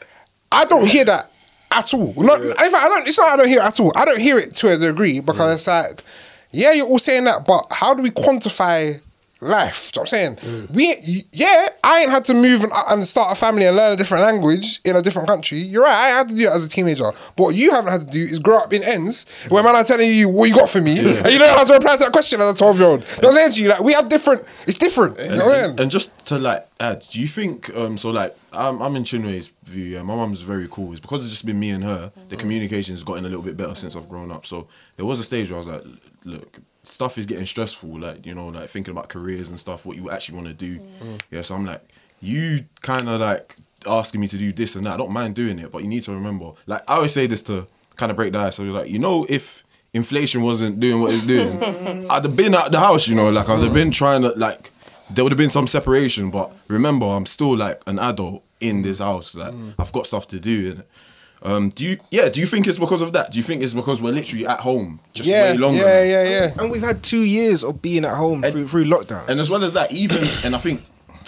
I don't hear that at all. Not, in fact, I don't. It's not. I don't hear it at all. I don't hear it to a degree because it's like, yeah, you're all saying that, but how do we quantify? Life, do you know what I'm saying? We, yeah, I ain't had to move and, and start a family and learn a different language in a different country. You're right, I had to do it as a teenager. But what you haven't had to do is grow up in ends where man are telling you what you got for me, and you don't know how to reply to that question as a 12 year old. You know what I'm saying to you? Like, we have different, it's different. You know what I'm saying? And, and just to like add, do you think um so like I'm I'm in Chinway's view, yeah, my mum's very cool. It's because it's just been me and her, the communication has gotten a little bit better since I've grown up. So there was a stage where I was like, look, stuff is getting stressful, like, you know, like thinking about careers and stuff, what you actually want to do. Mm. Yeah, so I'm like, you kind of like asking me to do this and that. I don't mind doing it, but you need to remember, like I always say this to kind of break the ice. So you're like, you know, if inflation wasn't doing what it's doing, [LAUGHS] I'd have been out the house, you know, like I'd have been trying to like there would have been some separation, but remember, I'm still like an adult in this house. Like mm. I've got stuff to do. And um, do you? Yeah. Do you think it's because of that? Do you think it's because we're literally at home just Yeah, way longer? yeah, yeah, yeah. And we've had two years of being at home through, through lockdown. And as well as that, even [COUGHS] and I think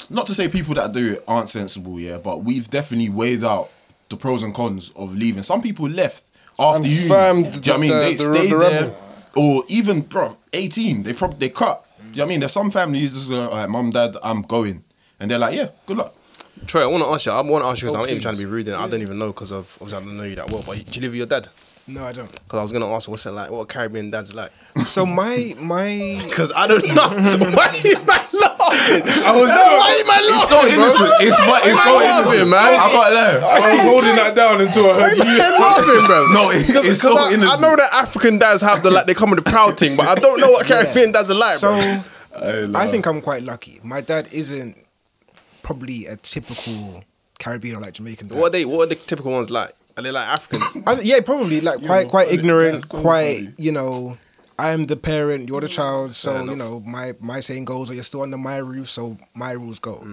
not to say people that do it aren't sensible, yeah, but we've definitely weighed out the pros and cons of leaving. Some people left after you. Confirmed Do you know what I mean? the- they the- stayed the there, or even bro, eighteen. They probably they cut. Do you know what I mean? There's some families just like, all right, mum, dad, I'm going, and they're like, yeah, good luck. Troy, I want to ask you. I want to ask you because I'm even trying to be rude. And I don't even know because of obviously I don't know you that well. But do you live with your dad? no, I don't. Because I was gonna ask what's it like. What a Caribbean dad's like? So my my [LAUGHS] Because I don't know. So [LAUGHS] why are you man laughing? I was why are you man It's so laughing, innocent. It's fu- it's Why so you laughing, innocent, man? I can't lie. I was holding that down until I heard Why you. you laughing, bro? No, it- Because- it's so because I, I innocent. know that African dads have the like they come with the proud thing, but I don't know what Caribbean dads are like, so bro. I think I'm quite lucky. My dad isn't probably a typical Caribbean or like Jamaican dad. What are they? What are the typical ones like? Are they like Africans? [COUGHS] I, yeah, probably like quite quite ignorant, quite you know. I'm the parent, you're the child, so you know my my saying goes, or you're still under my roof, so my rules go.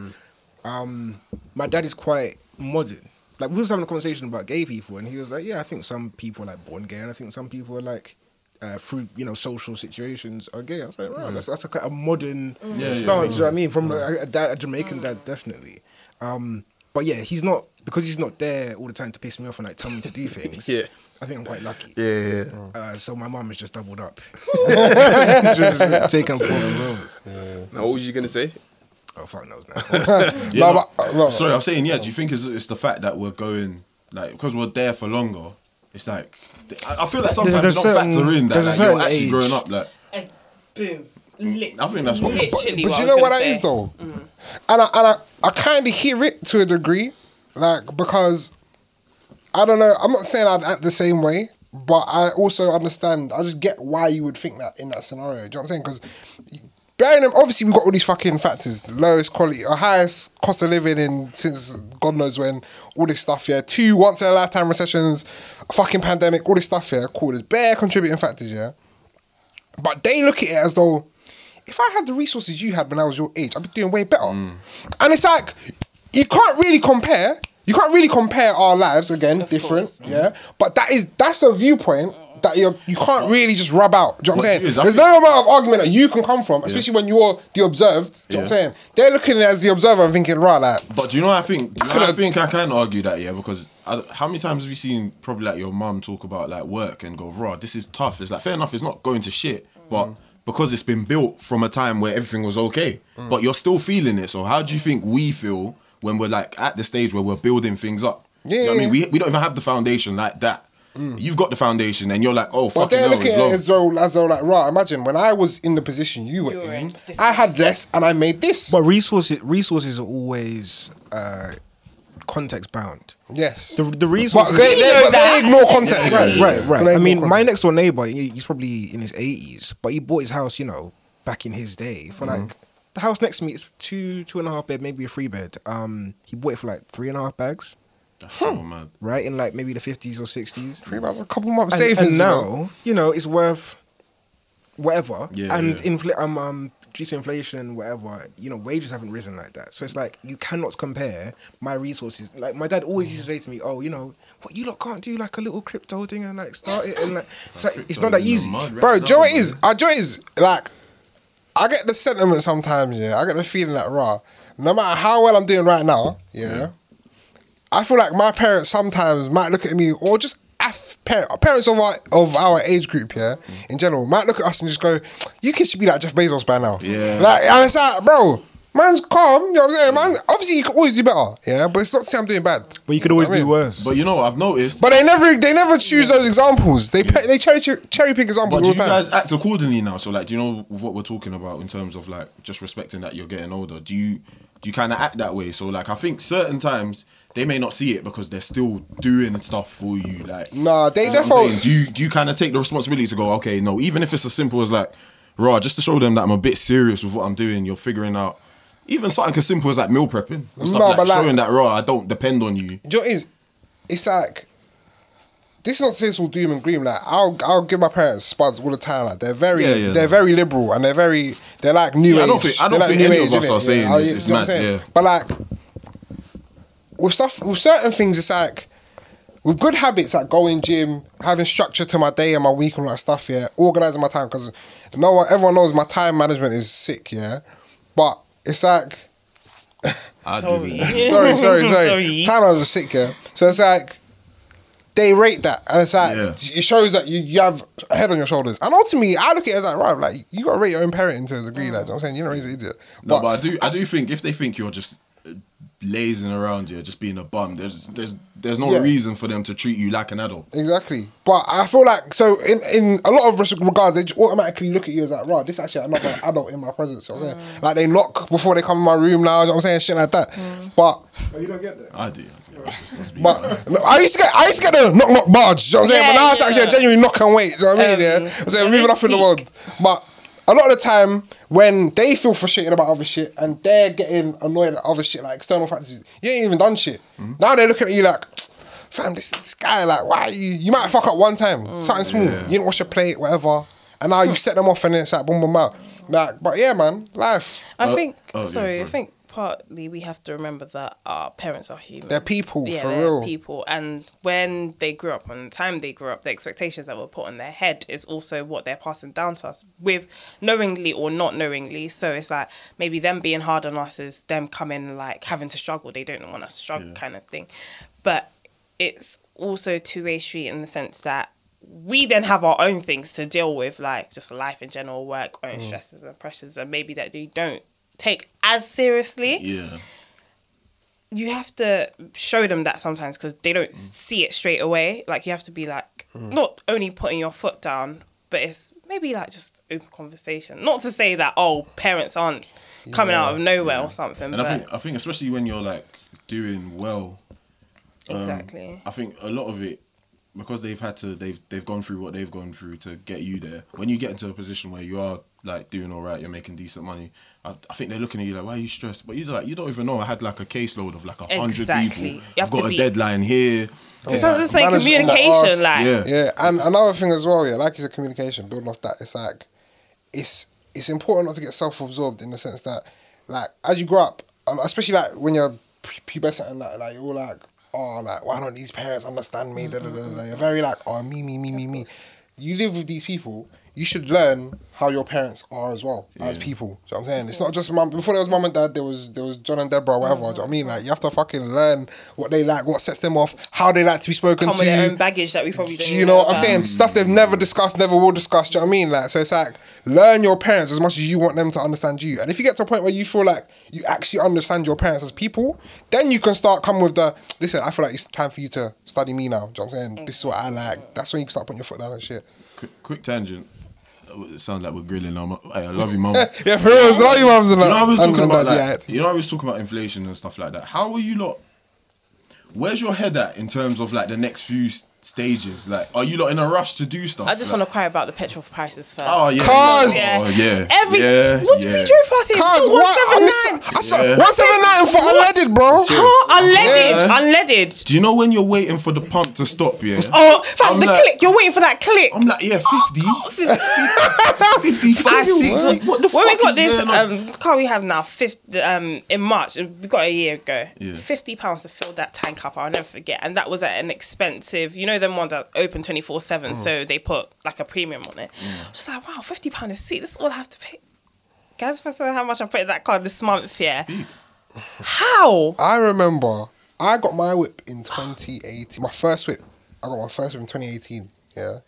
Um, my dad is quite modern. Like we was having a conversation about gay people, and he was like, "Yeah, I think some people are like born gay, and I think some people are like." Uh, through you know social situations are gay. I was like, wow, that's that's a, quite a modern yeah, stance. you know what I mean, from a, a, dad, a Jamaican dad, definitely. Um, but yeah, he's not because he's not there all the time to piss me off and like tell me to do [LAUGHS] things. Yeah. I think I'm quite lucky. Yeah, yeah. Uh, so my mum has just doubled up, [LAUGHS] just taking up all the roles. Now, what was you gonna say? Oh fuck knows now. [LAUGHS] Yeah, No, no, but- uh, no. sorry, I was saying, yeah. Do you think it's, it's the fact that we're going like because we're there for longer? It's like I, I feel like sometimes there's you don't certain- factor in that there's like, you're actually age. growing up. Like boom. Lit- I think that's what- literally. But, but what you know what gonna that is say. though, mm. and I and I, I kind of hear it to a degree, like because I don't know. I'm not saying I'd act the same way, but I also understand. I just get why you would think that in that scenario. Do you know what I'm saying? Because bearing them, obviously we've got all these fucking factors: the lowest quality, or highest cost of living in since God knows when. All this stuff, yeah. Two once in a lifetime recessions, a fucking pandemic, all this stuff, yeah. Cool. There's bare contributing factors, yeah. But they look at it as though if I had the resources you had when I was your age, I'd be doing way better. Mm. And it's like you can't really compare. You can't really compare our lives again, different, course. yeah. But that is that's a viewpoint that you you can't really just rub out. Do you know what I'm saying? is, There's no amount of argument that you can come from, especially when you're the observed. Do you know what I'm saying? They're looking at it as the observer and thinking, right, like, But do you know what I think? Do you know I think I can argue that yeah because I, how many times have you seen probably like your mum talk about like work and go raw this is tough. It's like fair enough. It's not going to shit, but mm. because it's been built from a time where everything was okay, mm. but you're still feeling it. So how do you think we feel when we're like at the stage where we're building things up? You know what I mean, we we don't even have the foundation like that. You've got the foundation, and you're like, oh, But they're hell, looking at it as though, as though, like, right, imagine when I was in the position you were You were in, in, I had less and I made this. But resources resources are always uh, context bound. yes. The the but resources. they, they, but they ignore context. Right, right, right. They I mean, ignore my next door neighbor, he's probably in his eighties, but he bought his house, you know, back in his day for Mm-hmm. like the house next to me is two, two and a half bed, maybe a three bed. Um, he bought it for like three and a half bags, That's so mad. right, in like maybe the fifties or sixties. Three months, a couple months And, savings. and you know. now, you know, it's worth whatever. Yeah, and yeah. infl- um, um, due to inflation whatever, you know, wages haven't risen like that. So it's like you cannot compare my resources. Like my dad always used to say to me, "Oh, you know, what you lot can't do like a little crypto thing and like start it and like it's like it's not that easy." Bro, Joe it is. Uh, Joe is like, I get the sentiment sometimes. Yeah, I get the feeling that raw. No matter how well I'm doing right now, yeah, I feel like my parents sometimes might look at me or just af- par- parents of our of our age group, yeah, in general, might look at us and just go, "You kids should be like Jeff Bezos by now." Yeah. like and it's like, bro. Man's calm, you know what I'm saying? Man, obviously you can always do better, yeah, but it's not to say I'm doing bad. But you could always You know do I mean? worse. But you know, what I've noticed. But they never, they never choose those examples. They pe- they cherry cherry pick examples But do all you the time. guys act accordingly now? So like, do you know what we're talking about in terms of like just respecting that you're getting older? Do you do you kind of act that way? So like, I think certain times they may not see it because they're still doing stuff for you. Like, Nah, they You know definitely- Do you do you kind of take the responsibility to go? Okay, no, even if it's as simple as like, raw, just to show them that I'm a bit serious with what I'm doing. You're figuring out. Even something as simple as like meal prepping, No, like, but like- showing that raw, I don't depend on you. Do you know is? It's like this is not it's all doom and gloom. Like I'll I'll give my parents spuds all the time. Like they're very Yeah, yeah. they're very liberal and they're very they're like new Yeah, I don't think- I don't think new any of us are saying Yeah, this. It's know what I'm mad, yeah. But like with stuff with certain things, it's like with good habits like going gym, having structure to my day and my week and all that stuff. Yeah, organizing my time because no one everyone knows my time management is sick. Yeah, but it's like I Sorry. do. sorry, sorry, sorry. Sorry. Time I was sick, yeah. So it's like they rate that, and it's like Yeah. it shows that you, you have a head on your shoulders. And ultimately, I look at it as like, right, like you got to rate your own parenting to a degree. Like, mm. you know what I'm saying, you're not raising an idiot. No, but I do. I do think if they think you're just lazing around here, just being a bum, there's there's there's no Yeah. reason for them to treat you like an adult. Exactly. But I feel like so in, in a lot of regards they just automatically look at you as like, right, this is actually another [LAUGHS] adult in my presence. You know what I'm saying? Like they knock before they come in my room now, you know what I'm saying? Shit like that. But Oh, you don't get that. I do. Let's- let's But no, I used to get I used to get the knock knock barge, you know what I'm saying? Yeah, but now it's actually a genuine knock and wait, you know what I mean? Um, yeah. I'm saying moving up in the speak. world. But a lot of the time when they feel frustrated about other shit and they're getting annoyed at other shit like external factors, you ain't even done shit. Mm-hmm. Now they're looking at you like, fam, this, this guy, like, why are you you might fuck up one time, Mm. something small. You didn't wash your plate, whatever. And now you set them off and then it's like boom boom out. Like, but yeah, man, life. I Uh, think. oh, yeah, sorry, I think partly we have to remember that our parents are human. They're people, yeah, for they're real. people, and when they grew up, and the time they grew up, the expectations that were put on their head is also what they're passing down to us, with knowingly or not knowingly. So it's like maybe them being hard on us is them coming like having to struggle. They don't want us to struggle, kind of thing. But it's also two way street in the sense that we then have our own things to deal with, like just life in general, work, own mm. stresses and pressures, and maybe that they don't take as seriously. Yeah. You have to show them that sometimes because they don't see it straight away. Like you have to be like not only putting your foot down, but it's maybe like just open conversation. Not to say that oh parents aren't coming out of nowhere or something, And but I think I think especially when you're like doing well, um, exactly. I think a lot of it because they've had to they've they've gone through what they've gone through to get you there. When you get into a position where you are like doing all right, you're making decent money. I, I think they're looking at you like, why are you stressed? But you're like, you don't even know. I had like a caseload of like a hundred Exactly. people. You I've got a be- deadline here. It's not the same Manage communication, arse. like Yeah. Yeah, and another thing as well, yeah, like you said, communication. Building off that, it's like it's it's important not to get self absorbed in the sense that, like, as you grow up, especially like when you're pu- pubescent and that, like you're all like, oh, like why don't these parents understand me? Da, da, da, da. You're very like, oh, me, me, me, me, me. You live with these people. You should learn how your parents are as well as people. Do you know what I'm saying? It's not just mum. Before there was mum and dad, there was there was John and Deborah, whatever. Do you know what I mean? Mm-hmm. Like you have to fucking learn what they like, what sets them off, how they like to be spoken come to. with their own baggage that we probably don't. Do you even know what I'm saying? Stuff they've never discussed, never will discuss. Do you know what I mean? Like, so it's like learn your parents as much as you want them to understand you. And if you get to a point where you feel like you actually understand your parents as people, then you can start coming with the listen. I feel like it's time for you to study me now. Do you know what I'm saying? This is what I like. Mm. That's when you can start putting your foot down and shit. Quick, quick tangent. It sounds like we're grilling mum. Hey, I love you, mum. [LAUGHS] Yeah, for real. So love you, mums You know, I was talking about like, you know, I was talking about inflation and stuff like that. How are you lot? Where's your head at in terms of like the next few stages? Like, are you not in a rush to do stuff? I just like, want to cry about the petrol prices first. Oh yeah. cars. yeah. Oh yeah. Every yeah, what yeah. we drove past it? Cause one what? I seven miss. I saw Yeah. one seven nine for unleaded, bro. Huh? Unleaded, Yeah. unleaded. Do you know when you're waiting for the pump to stop? Yeah. Oh, fam, the like- click. You're waiting for that click. I'm like, yeah, 50, [LAUGHS] 55, I 60. What the when we got is this um, car we have now, 50, um, in March, we got a year ago. Yeah. Fifty pounds to fill that tank up. I'll never forget. And that was at an expensive, you know, them one that open twenty four seven. Mm. So they put like a premium on it. Mm. Was just like, wow, fifty pound a seat. This is all I have to pay. Guys, first how much I put in that card this month. Yeah. How? I remember I got my whip in 2018. My first whip. I got my first whip in 2018. Yeah.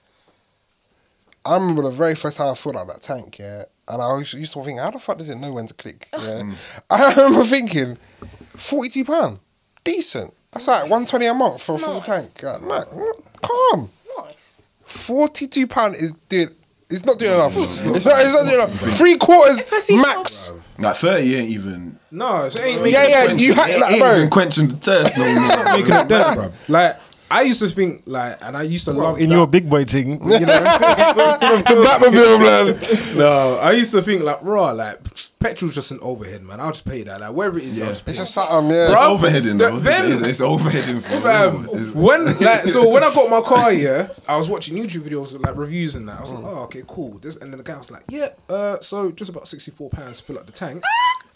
I remember the very first time I filled out that tank. Yeah. And I used, used to think, how the fuck does it know when to click? Yeah. [LAUGHS] I remember thinking, forty-two pound, decent. That's like one twenty a month for a full tank. Like, man, calm. Nice. Forty-two pound is doing. It's not doing enough. It's not. It's not doing enough. Three quarters max. Like 30 ain't even. No, it ain't making Yeah, yeah. a You it had ain't like, even bro. quenching the thirst no more. making a dent, bro. Like I used to think, like, and I used to love in that. your big boy thing, you know. [LAUGHS] The Batmobile, man. No, I used to think like, raw, like petrol's just an overhead, man. I'll just pay that. Like wherever it is, I'll just pay It's it. just something, yeah. It's overheading though. then- it's, it's, it's overheading for Fam, real. It's- when like so when I got my car, yeah, I was watching YouTube videos with like reviews and that. I was like, oh, okay, cool. This and then the guy was like, yeah, uh, so just about sixty four pounds to fill up the tank.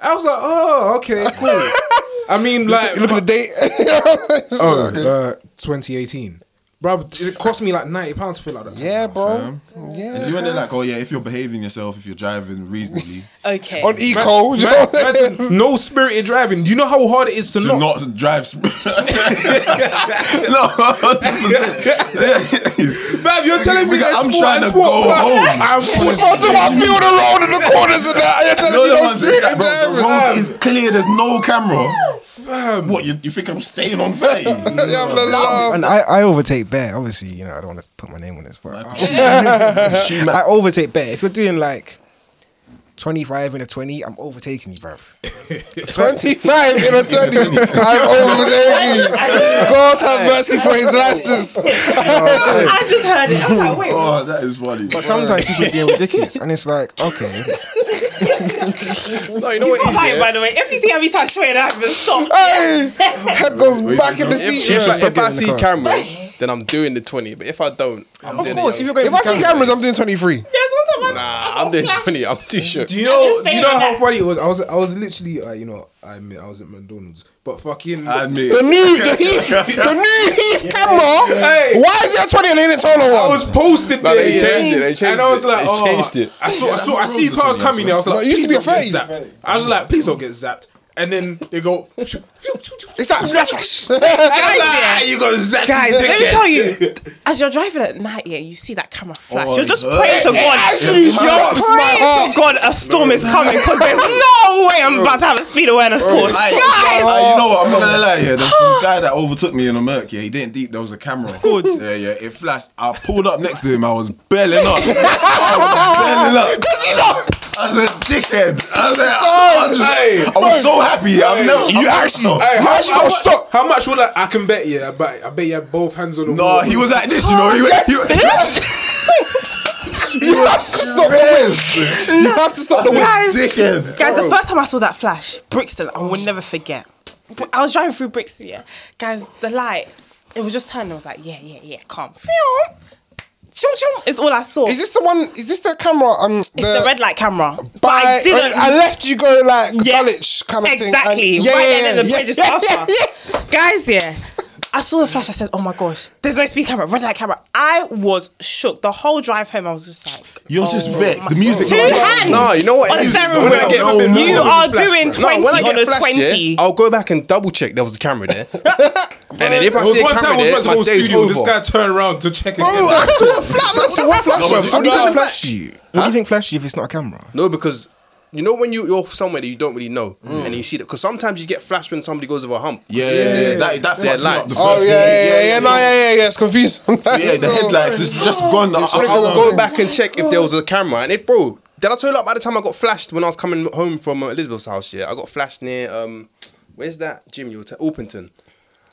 I was like, oh, okay, cool. [LAUGHS] I mean, like, Look at the date. [LAUGHS] oh, uh, 2018, bro, it cost me like ninety pounds to fill out that. tank, yeah, bro. And Yeah. you went there like, oh yeah, if you're behaving yourself, if you're driving reasonably, [LAUGHS] Okay. On eco, you know Man, what I'm saying? imagine no spirited driving. Do you know how hard it is to, to not? not drive. sp- [LAUGHS] no, 100%. Fam, you're telling me Nigga, that I'm sport trying to sport go plus- home. [LAUGHS] I'm I'm talking about feel the in the corners and that. You're telling You're me the no ones spirit that, the driving. road is clear. There's no camera. What you, you think I'm staying on 30? Yeah, I'm the. And I, I overtake bear. Obviously, you know, I don't want to put my name on this, but [LAUGHS] I overtake bear. If you're doing like 25 in a 20, I'm overtaking you, bruv. [LAUGHS] 25 in a 20. [LAUGHS] I'm overtaking. you. God have mercy for his license. I just heard it. I'm like, wait. Oh, that is funny. But sometimes people are being ridiculous, and it's like, okay, [LAUGHS] No, you know what it Not is, lying, yeah? by the way. If you see how we touch straight, I haven't stopped. Hey, [LAUGHS] head goes back in the seat. If, yeah. like, if I see car. cameras, then I'm doing the 20. But if I don't, I'm Of doing course, it. if you're going If I see cameras, I'm doing 23. Yes, one time I Nah, I'm doing 20. I'm too shook. [LAUGHS] Do you know? Do you know how funny it was? I was, I was literally, uh, you know, I admit I was at McDonald's, but fucking, I admit. The new, the [LAUGHS] Heath, the new Heath camera. Hey. Why is it a twenty and they didn't tell no I was posted No, there, they yeah. changed it, they changed and I was it, like, they oh, changed it. I saw, I saw, I see cars coming. there. I was like, it used to please be a don't get 30. zapped. I was like, please don't get zapped. And then they go, It's that flash flash. Guys, you got zapped. Guys, let me tell you, [LAUGHS] as you're driving at night, yeah, you see that camera flash. Oh, you're just it praying to. God. actually You're praying to God a storm is coming because there's [LAUGHS] no way I'm about to have a speed awareness course. Like, Guys, like, you know what? I'm not gonna lie. Yeah, there's some guy that overtook me in a Merc. Yeah, he didn't deep. There was a camera. [LAUGHS] Good. Yeah, yeah. It flashed. I pulled up next to him. I was belling up. I was belling up. I was a dickhead. I was like, I was, Hey, I was so happy. I've never. You I've actually- never- Hey, how, actually how, gotta much, stop. how much would I? I can bet you. I bet, I bet you had both hands on the wall. No, wheel. he was like this, you know. He, was- he, was- [LAUGHS] You have to stop the whiz. You have to stop the whiz. guys, dickhead. guys, the first time I saw that flash, Brixton, I will never forget. I was driving through Brixton, yeah. Guys, the light, it was just turning. I was like, yeah, yeah, yeah, calm. Phew. Chum, chum, It's all I saw. Is this the one? Is this the camera? Um, it's the, red light camera. But I didn't. I left you go like Yeah. Dulwich kind of thing. Exactly. and- yeah, right yeah, then in the yeah, bridge is yeah, after. yeah, yeah. Guys, yeah. I saw the flash. I said, "Oh my gosh, there's no speed camera, red light camera." I was shook. The whole drive home, I was just like, You're oh just my- vexed. The music. Two hands. No, you know what? On it is? steering When I get- Never been you are doing bro. No, twenty when I on get a flashed, twenty. yeah, I'll go back and double check there was a camera there. [LAUGHS] and then if I see a one time I camera was there, meant to my go day's studio. over. This guy turned around to check it. Bro, I saw a flash. So [LAUGHS] what flash? No, but So I'm I'm telling telling you, flash you. What do you think flash you if it's not a camera? No, because you know when you, you're somewhere that you don't really know and you see that because sometimes you get flashed when somebody goes over a hump. Yeah, yeah, yeah. That, that They're fucked me up lights. the Oh first yeah, day. yeah, yeah, yeah. No, yeah, yeah, yeah. It's confused. [LAUGHS] Yeah, the headlights is just gone. I, So I, I I, go back and check if there was a camera. And if, bro, did I tell you like by the time I got flashed when I was coming home from uh, Elizabeth's house? Yeah, I got flashed near um, where's that gym you were t- Orpington.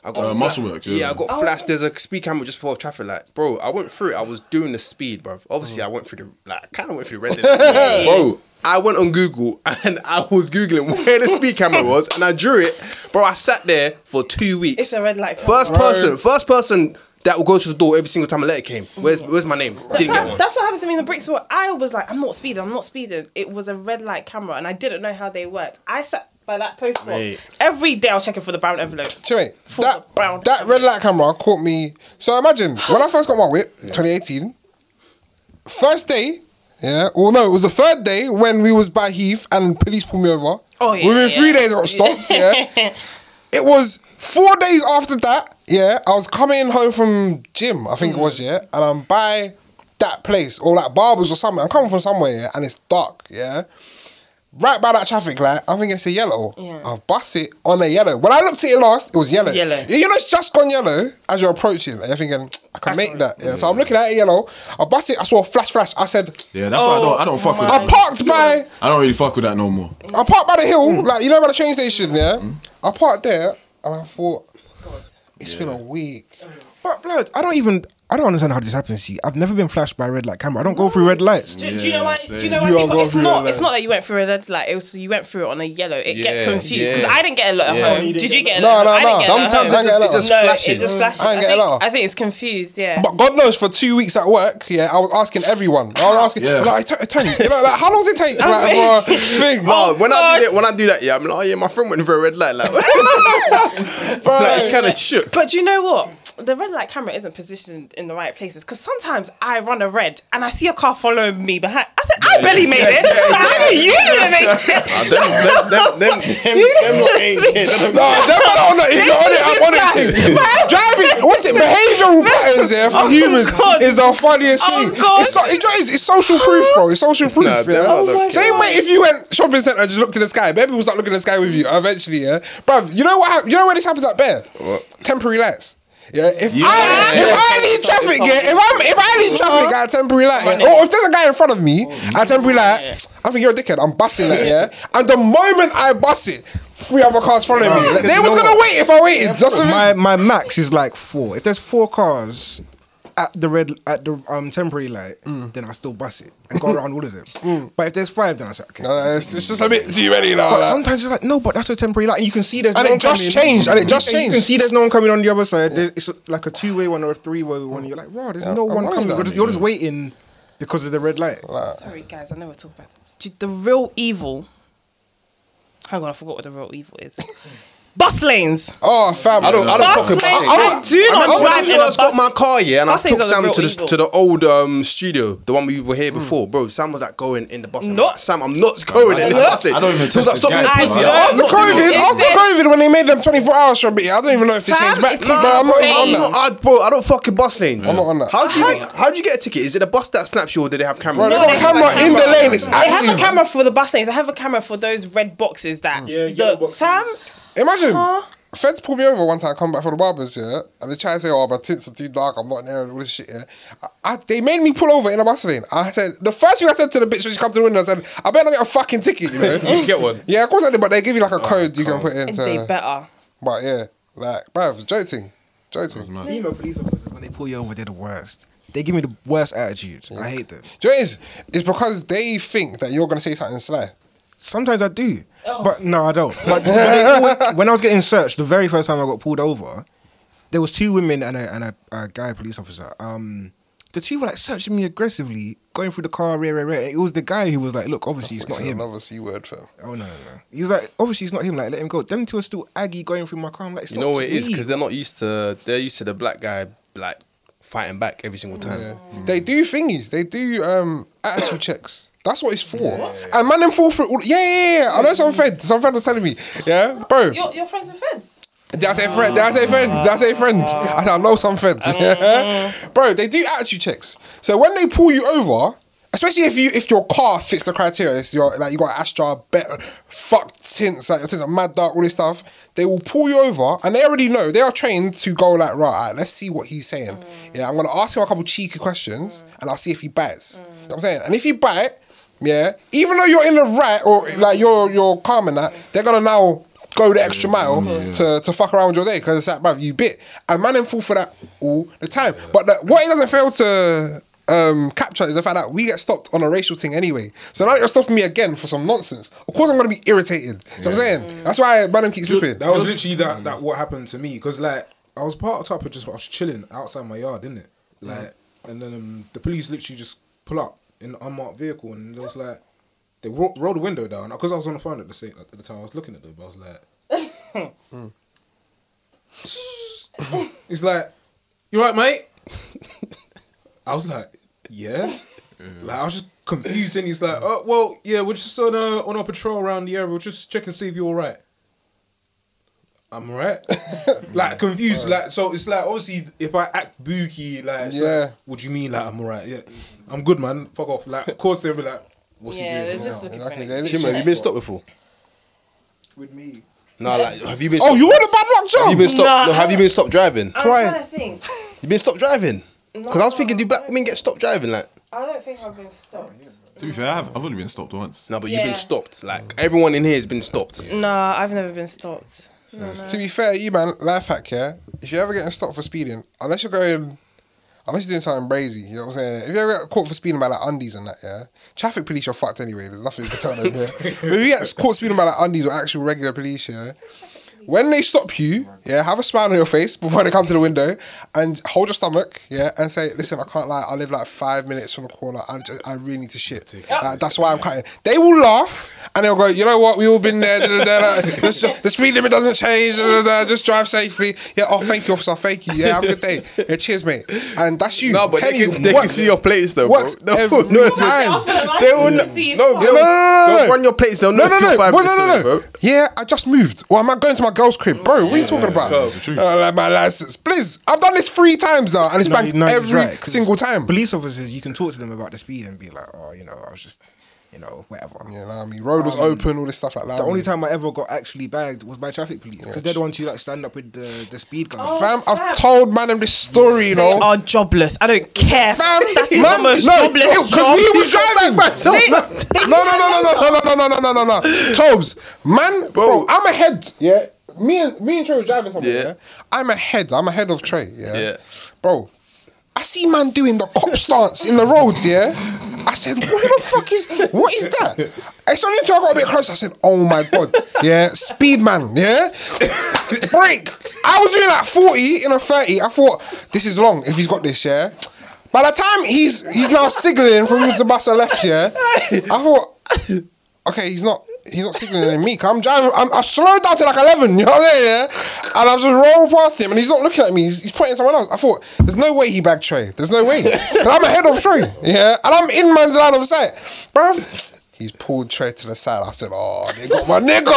I got Uh, fla- Muscleworks, yeah. Yeah, I got flashed. There's a speed camera just before a traffic light, bro. I went through it. I was doing the speed, bro. Obviously, I went through the like, I kind of went through the [LAUGHS] red. light. bro. I went on Google [LAUGHS] and I was googling where the speed camera [LAUGHS] was, and I drew it, bro. I sat there for two weeks. It's a red light. camera. First person, first person that will go to the door every single time a letter came. Where's mm. Where's my name? Didn't get one. that's what happened to me in the bricks. Wall. I was like, I'm not speeding. I'm not speeding. It was a red light camera, and I didn't know how they worked. I sat by that post box every day. I was checking for the brown envelope. Wait, For that the brown. that red light camera caught me. So imagine when I first got my whip, 2018. First day, yeah. Well, no, it was the third day when we was by Heath and police pulled me over. Oh, yeah, Within yeah. three days, I got stopped. Yeah. [LAUGHS] it was four days after that. Yeah, I was coming home from gym. I think it was mm-hmm. yeah, and I'm by that place or like barbers or something. I'm coming from somewhere yeah, and it's dark. Yeah. Right by that traffic light, I think it's a yellow. Yeah. I'll bust it on a yellow. When I looked at it last, it was yellow. Yellow. Yeah, you know, it's just gone yellow as you're approaching. And you're thinking, I can make that. Yeah. So I'm looking at it yellow. I bust it. I saw a flash, flash. I said, yeah, that's why I don't. I don't fuck with oh my I that. parked by, I don't really fuck with that no more. I parked by the hill, mm. like you know, by the train station. Yeah. Mm. I parked there, and I thought, it's been a week. But blood, I don't even. I don't understand how this happens. See, I've never been flashed by a red light camera. I don't go through red lights. Do, do you know why? Do you know You why? are people- going It's not. It's not that you went through a red light. It was you went through it on a yellow. It gets confused because yeah. I didn't get a lot at Yeah. home. Did you get a No, lot? no, no, didn't no. get a lot at Sometimes home. it just, it just flashes. it just flashes. I I, ain't get a lot. I think it's confused. Yeah. But God knows, for two weeks at work, yeah, I was asking everyone. I was asking, Yeah. like, T- Tony, you know, like, how long does it take, [LAUGHS] like, for a [LAUGHS] thing? Oh, when I God. do that, when I do that, yeah, I'm like, oh yeah, my friend went through a red light, like, [LAUGHS] like it's kind of shook. But you know what? The red light camera isn't positioned in the right places because sometimes I run a red and I see a car following me behind. I said, I barely made it. Like, I know you didn't make it. Ah, them, them, them, them, [LAUGHS] them, them lot ain't here. Them- No, them man on it. If you're on it, I'm on it too. [LAUGHS] Driving, what's it? Behavioural [LAUGHS] patterns here for Oh, humans God. is the funniest Oh, thing. God. It's, so, it's, it's, it's social proof, bro. It's social proof. Nah, yeah? lot don't Same way if you went shopping centre and just looked in the sky, baby will start looking in the sky with you eventually, yeah. Bruv, you know what? You know where this happens at Bear? Temporary lights. Yeah, if I if I need traffic, yeah, if I'm if I need traffic uh-huh. at a temporary light, yeah, or if there's a guy in front of me at a temporary light, I think you're a dickhead. I'm busting that, yeah. And the moment I bust it, three other cars following me. Like, they was gonna wait if I waited. Just to My my max is like four. If there's four cars at the red at the um temporary light, then I still bust it and go [LAUGHS] around all of them. But if there's five, then I say okay. Uh, it's, it's just a bit too many now. But like. sometimes it's like no, but that's a temporary light, and you can see there's And no it one just coming. changed, and it just changed. You can see there's no one coming on the other side. There- It's like a two way one or a three way one. You're like, wow, there's no I'm one coming. You're just, you're just waiting because of the red light. Sorry, guys, I know we're talking about Dude, the real evil. Hang on, I forgot what the real evil is. [LAUGHS] Bus lanes. Oh, fam. I don't. I don't Bus fucking. lanes. I, I do not I, drive in a first got my car, yeah, and I bus lanes took are the Sam real to the evil. to the old um studio, the one we were here before, bro. Sam was like going in the bus. I'm No. like, Sam, I'm not going in this No. bus. I don't even He was like, test stop the being a guide. pussy. I I'm don't. After doing COVID, it. Is after it- COVID, when they made them 24 hours for a bit, I don't even know if they Fam, changed back. it's But I'm not even on insane. that. I, bro, I don't fucking bus lanes. I'm not on that. How do you how do you get a ticket? Is it a bus that snaps you, or do they have cameras? Bro, they got a have camera in the camera. lane. It's They have a active. camera for the bus lanes. They have a camera for those red boxes that. Yeah, the, yellow boxes. Fam, Imagine. Huh? Feds pulled me over one time, come back for the barbers, yeah, and they try to say, "Oh, my tints are too dark. I'm not in there and all this shit." Yeah, I, I, they made me pull over in a bus lane. I said the first thing I said to the bitch when she come to the window, I said, "I better not get a fucking ticket." You know, [LAUGHS] Just get one. yeah, of course I did, but they give you like a code you can put in. they To, better. but yeah, like, bruv, joking, joking. Female police officers when they pull you over, they're the worst. They give me the worst attitude. I hate them. Do you know what it is? It's because they think that you're gonna say something sly. Sometimes I do, but no, I don't. But when, [LAUGHS] when I was getting searched, the very first time I got pulled over, there was two women and a and a, a guy police officer. Um, the two were like searching me aggressively, going through the car, rare, rare, rare. It was the guy who was like, "Look, obviously it's not It's him." another c word, fam. Oh no, no, no. He's like, obviously it's not him. Like, let him go. Them two are still aggy going through my car. I'm like, You know what it is because they're not used to. They're used to the black guy like fighting back every single time. Yeah. They do thingies. They do um, attitude checks. That's what it's for. And man, them fall through. All, yeah, yeah, yeah. I know some fed. Some friend was telling me. Yeah, bro. Your, your friends are feds. That's a friend? That's a friend? That's a friend? I I know some friends. [LAUGHS] bro, they do attitude checks. So when they pull you over, especially if you if your car fits the criteria, it's your like you got Astra, better fucked tints, like your tints are mad dark, all this stuff. They will pull you over, and they already know they are trained to go like right. alright, let's see what he's saying. Mm. Yeah, I'm gonna ask him a couple cheeky questions, and I'll see if he bites. You know what I'm saying, and if he bite, yeah, even though you're in the right or like you're you're calm and that, they're gonna now go the extra mile to, to fuck around with your day because it's like, bruv, you bit. And man, them fall for that all the time. But the, what it doesn't fail to um, capture is the fact that we get stopped on a racial thing anyway. So now you're stopping me again for some nonsense. Of course, I'm gonna be irritated. You know what I'm saying? That's why man, them keep slipping. That was literally that that what happened to me because like I was parked up and just I was chilling outside my yard, didn't it? Like, and then um, the police literally just pull up in an unmarked vehicle and it was like they ro- rolled the window down because I was on the phone at the same at the time I was looking at them. I was like, hmm. it's like, you right, mate? I was like, yeah. Like I was just confused, and he's like, "Oh, well, yeah, we're just on a on our patrol around the area. We'll just check and see if you're all right." I'm alright. [LAUGHS] like confused. Like so, it's like obviously if I act booky, like Yeah. like, what do you mean? Like I'm alright. Yeah, I'm good, man. Fuck off. Like of course they'll be like, "What's yeah, he they're doing?" just now? looking Okay, for an they. Chima, have you been stopped before? with me. No, like have you been? Oh, you want a bad luck job? Have you been stopped? Nah. no, have you been stopped driving? I'm Try- trying to think. You been stopped driving? Because I was thinking, do black women get stopped driving? Like, I don't think I've been stopped. To be fair, I've, I've only been stopped once. no, but you've been stopped. Like everyone in here has been stopped. Nah, I've never been stopped. To be fair, you man, life hack, yeah. If you're ever getting stopped for speeding, unless you're going, unless you're doing something brazy, you know what I'm saying. If you ever get caught for speeding by like undies and that, yeah. Traffic police, you're fucked anyway. There's nothing you can tell them. Yeah? but [LAUGHS] if you get caught speeding by like undies or actual regular police, yeah. When they stop you, yeah, have a smile on your face before they come to the window, and hold your stomach, yeah, and say, "Listen, I can't lie. I live like five minutes from the corner. I, just, I really need to shit. Like, that's why I'm cutting." They will laugh and they'll go, "You know what? We all been there. da, da, da, da. [LAUGHS] The, the speed limit doesn't change. da, da, da. Just drive safely. Yeah. Oh, thank you, officer. Thank you. Yeah. Have a good day. Yeah. Cheers, mate. And that's you. No, but Tell they, you, can, they can see your plates though. works bro. [LAUGHS] every time. They will no, See, it's no, fine. they'll, Yeah, no, no, no, they'll no. run your plates. They'll No, know no, two no. five Well, no, no, minutes, no. bro. Yeah, I just moved. Or am I going to my girl's crib? Bro, what are you talking about? Uh, like my license. Please. I've done this three times now and it's back no, he's every right, 'cause single time. Police officers, you can talk to them about the speed and be like, oh, you know, I was just, you know, whatever. Yeah, know what I mean, road was open, all this stuff like that. The only time I ever got actually bagged was by traffic police because they're the ones who like stand up with the, the speed gun. Fam, I've told man this story, you know. Are jobless. I don't care. Fam, that is man, the most no, jobless because we was driving. No, no, no, no, no, no, no, no, no, no, no, no, no. Tobes, man, bro, I'm ahead. Yeah, me and me and Trey was driving somewhere. Yeah. Yeah. I'm ahead. I'm ahead of Trey. Yeah, Yeah. bro. I see man doing the cop stance in the roads. Yeah, I said, what the fuck is what is that? It's only until I got a bit closer. I said, oh my god. Yeah, speed man. Yeah, break. I was doing like 40 in a 30. I thought this is long if he's got this. Yeah. By the time he's he's now signaling for me to bust a left, yeah, I thought, okay, he's not he's not signaling me. I'm driving. I'm, I slowed down to like eleven. You know what I'm saying? Yeah, and I was just rolling past him, and he's not looking at me. He's, he's pointing someone else. I thought, there's no way he bagged Trey. There's no way. [LAUGHS] Cause I'm ahead of Trey. Yeah, and I'm in man's line of sight, bruv. He's pulled Trey to the side. I said, "Oh, they got my nigga! [LAUGHS]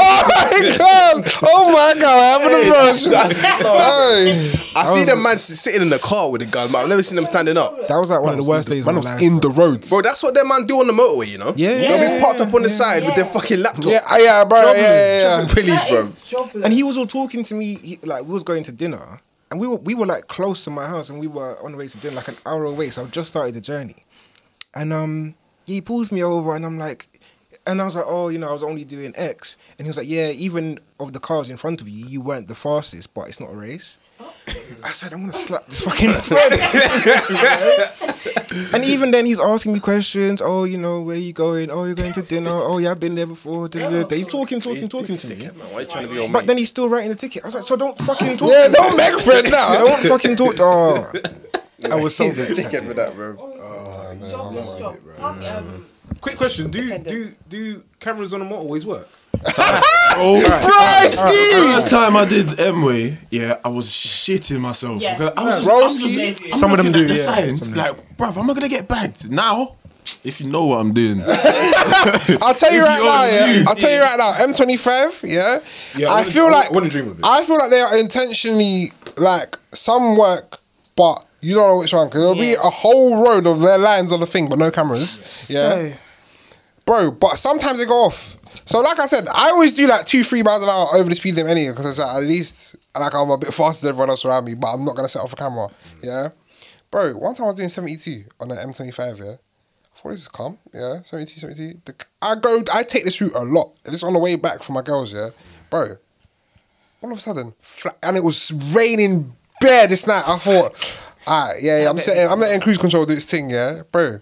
Oh my god! Oh my god! I'm in the rush." [LAUGHS] Hey. I see them man sitting in the car with a gun, but I've never seen them standing up. That was like one of the worst days Man of my was in the roads. Bro, that's what them man do on the motorway, you know? Yeah, yeah. They'll yeah, be parked up on the side with their fucking laptop. Yeah, uh, yeah, bro. Yeah, yeah, yeah. Police, bro. And he was all talking to me. He, like we was going to dinner, and we were we were like close to my house, and we were on the way to dinner, like an hour away. So I've just started the journey, and um, he pulls me over, and I'm like, and I was like, oh, you know, I was only doing X, and he was like, yeah, even of the cars in front of you, you weren't the fastest, but it's not a race. I said, I'm gonna slap this fucking [LAUGHS] friend. and even then, he's asking me questions. Oh, you know, where you going? Oh, you're going to dinner. Oh, yeah, I've been there before. Da, da, da. He's talking, talking, talking to me. Why you trying to be on But then he's still writing the ticket. I was like, so don't fucking [LAUGHS] talk. Yeah, don't make friend now. Don't fucking talk. [LAUGHS] Oh, I was so vexed. Dickhead for that, bro. Jobless job. Um, Quick question: Do do do cameras on the motorways work? First time I did Mway, yeah, I was shitting myself. Yes. because I was just, Broski. I'm just- I'm Some of them do, the yeah. signs, like, bruv, am I gonna get bagged now? If you know what I'm doing, I'll tell you right now, only yeah. I'll tell you right now. M25, yeah. Yeah, I I feel I like wouldn't dream of it. I feel like they are intentionally like some work, but you don't know which one because there'll be a whole road of their lines on the thing, but no cameras. Yeah, bro. But sometimes they go off. So like I said, I always do like two, three miles an hour over the speed limit anyway because it's like, at least like I'm a bit faster than everyone else around me, but I'm not gonna set off a camera. Yeah, bro. One time I was doing 72 on an M25. Yeah. I thought this is calm, yeah. 72, 72. The, I go, I take this route a lot. It's on the way back from my girls, yeah. Bro, all of a sudden, fla- and it was raining bare this night. I thought, alright, yeah, yeah, I'm setting, I'm letting cruise control do its thing, yeah. Bro,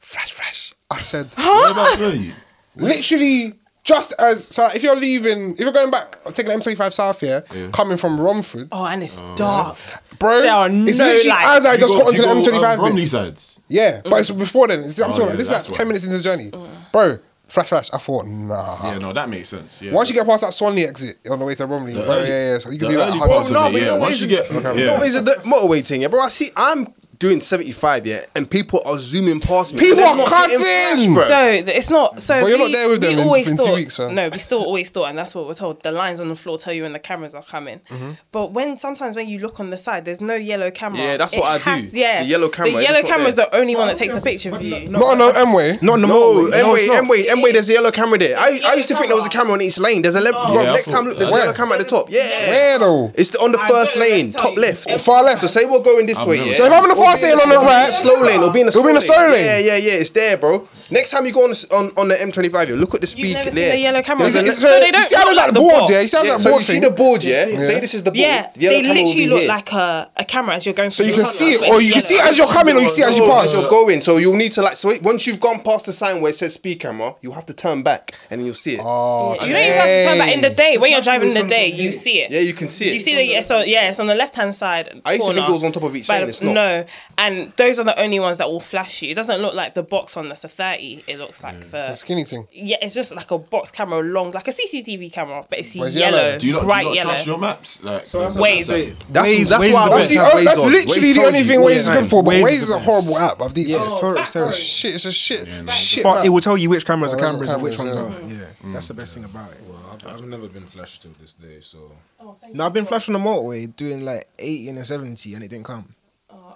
flash, flash. I said, whereabouts were you? literally, just as, so if you're leaving, if you're going back, taking the M25 South here, coming from Romford, oh, and it's dark. bro, There are it's no literally lights. as I just go- got onto you the go, M25 um, bit. Romney sides. Yeah, but it's before then. It's, I'm Oh, talking yeah, like, this is like that's 10 why. minutes into the journey. Bro, flash, flash. I thought, nah. Yeah, no, that makes sense. Yeah. Once you get past that Swanley exit on the way to Bromley, bro, early- yeah, yeah. So you can do that. early 100. parts of no, it, but yeah. you know, Once you get, No, yeah. it's a the motorway thing, yeah, bro. I see, I'm doing 75, yeah, and people are zooming past me. People they're are not getting cutting! bro. So it's not. So But you're we- not there with them we in- always in two weeks, huh? No, we still always thought, and that's what we're told. The lines on the floor tell you when the cameras are coming. Mm-hmm. But when sometimes when you look on the side, there's no yellow camera. Yeah, that's It what I has- do. Yeah, The yellow camera, The yellow camera is the only one that takes a picture of you. Not on no M way. Not No. No, M-way, it's. M-way, M-way, there's a yellow camera there. I, I used to think there was a camera on each lane. There's a le- bro, Yeah, next time, look, there's a yellow camera at the top. Yeah. Where though? It's on the first lane, top left. Far left. So say we're going this way. So if I'm in the We'll fast be lane on the right, slow lane, it'll be in It'll be in the slow lane. Yeah, yeah, yeah. It's there, bro. Next time you go on on, on the M25, you look at the You've speed never seen there. the yellow camera. There's a It's- le- So they don't see how look like like the the board, box. yeah? You see how Yeah, there's so that you see thing? the board, yeah? Say this is the board. Yeah, the they literally be look here. like a, a camera as you're going. So you can see it, or you can see it as you're coming, or you see it as you pass. you're going, so you'll need to like. So once you've gone past the sign where it says speed camera, you have to turn back and you'll see it. Oh, You don't even have to turn back in the day. When you're driving in the day, you see it. yeah, you can see it. You see that? Yeah, so yeah, it's on the left hand side. I used to think it was on top of each But it's not. No, and those are the only ones that will flash you. It doesn't look like the box one that's a thirty. It looks like The the skinny thing. yeah. It's just like a box camera, long like a CCTV camera, but it's But it's yellow, yellow. Do you not, do bright you not yellow. trust your maps? Like, Waze. That's, Waze- oh, that's Waze why I is always the That's, the, that's literally Waze the only you thing all Waze is good for. But Waze Waze is is a horrible app. I've Yeah, it's horrible. It's terrible. Shit, it's a shit. Shit, But it will tell you which cameras are Oh, those are cameras and which ones aren't. Mm. Yeah, mm. that's the best thing about it. I've, I've never been flashed till this day, so oh, no, I've been flashed on the motorway doing like 80 and a 70 and it didn't come.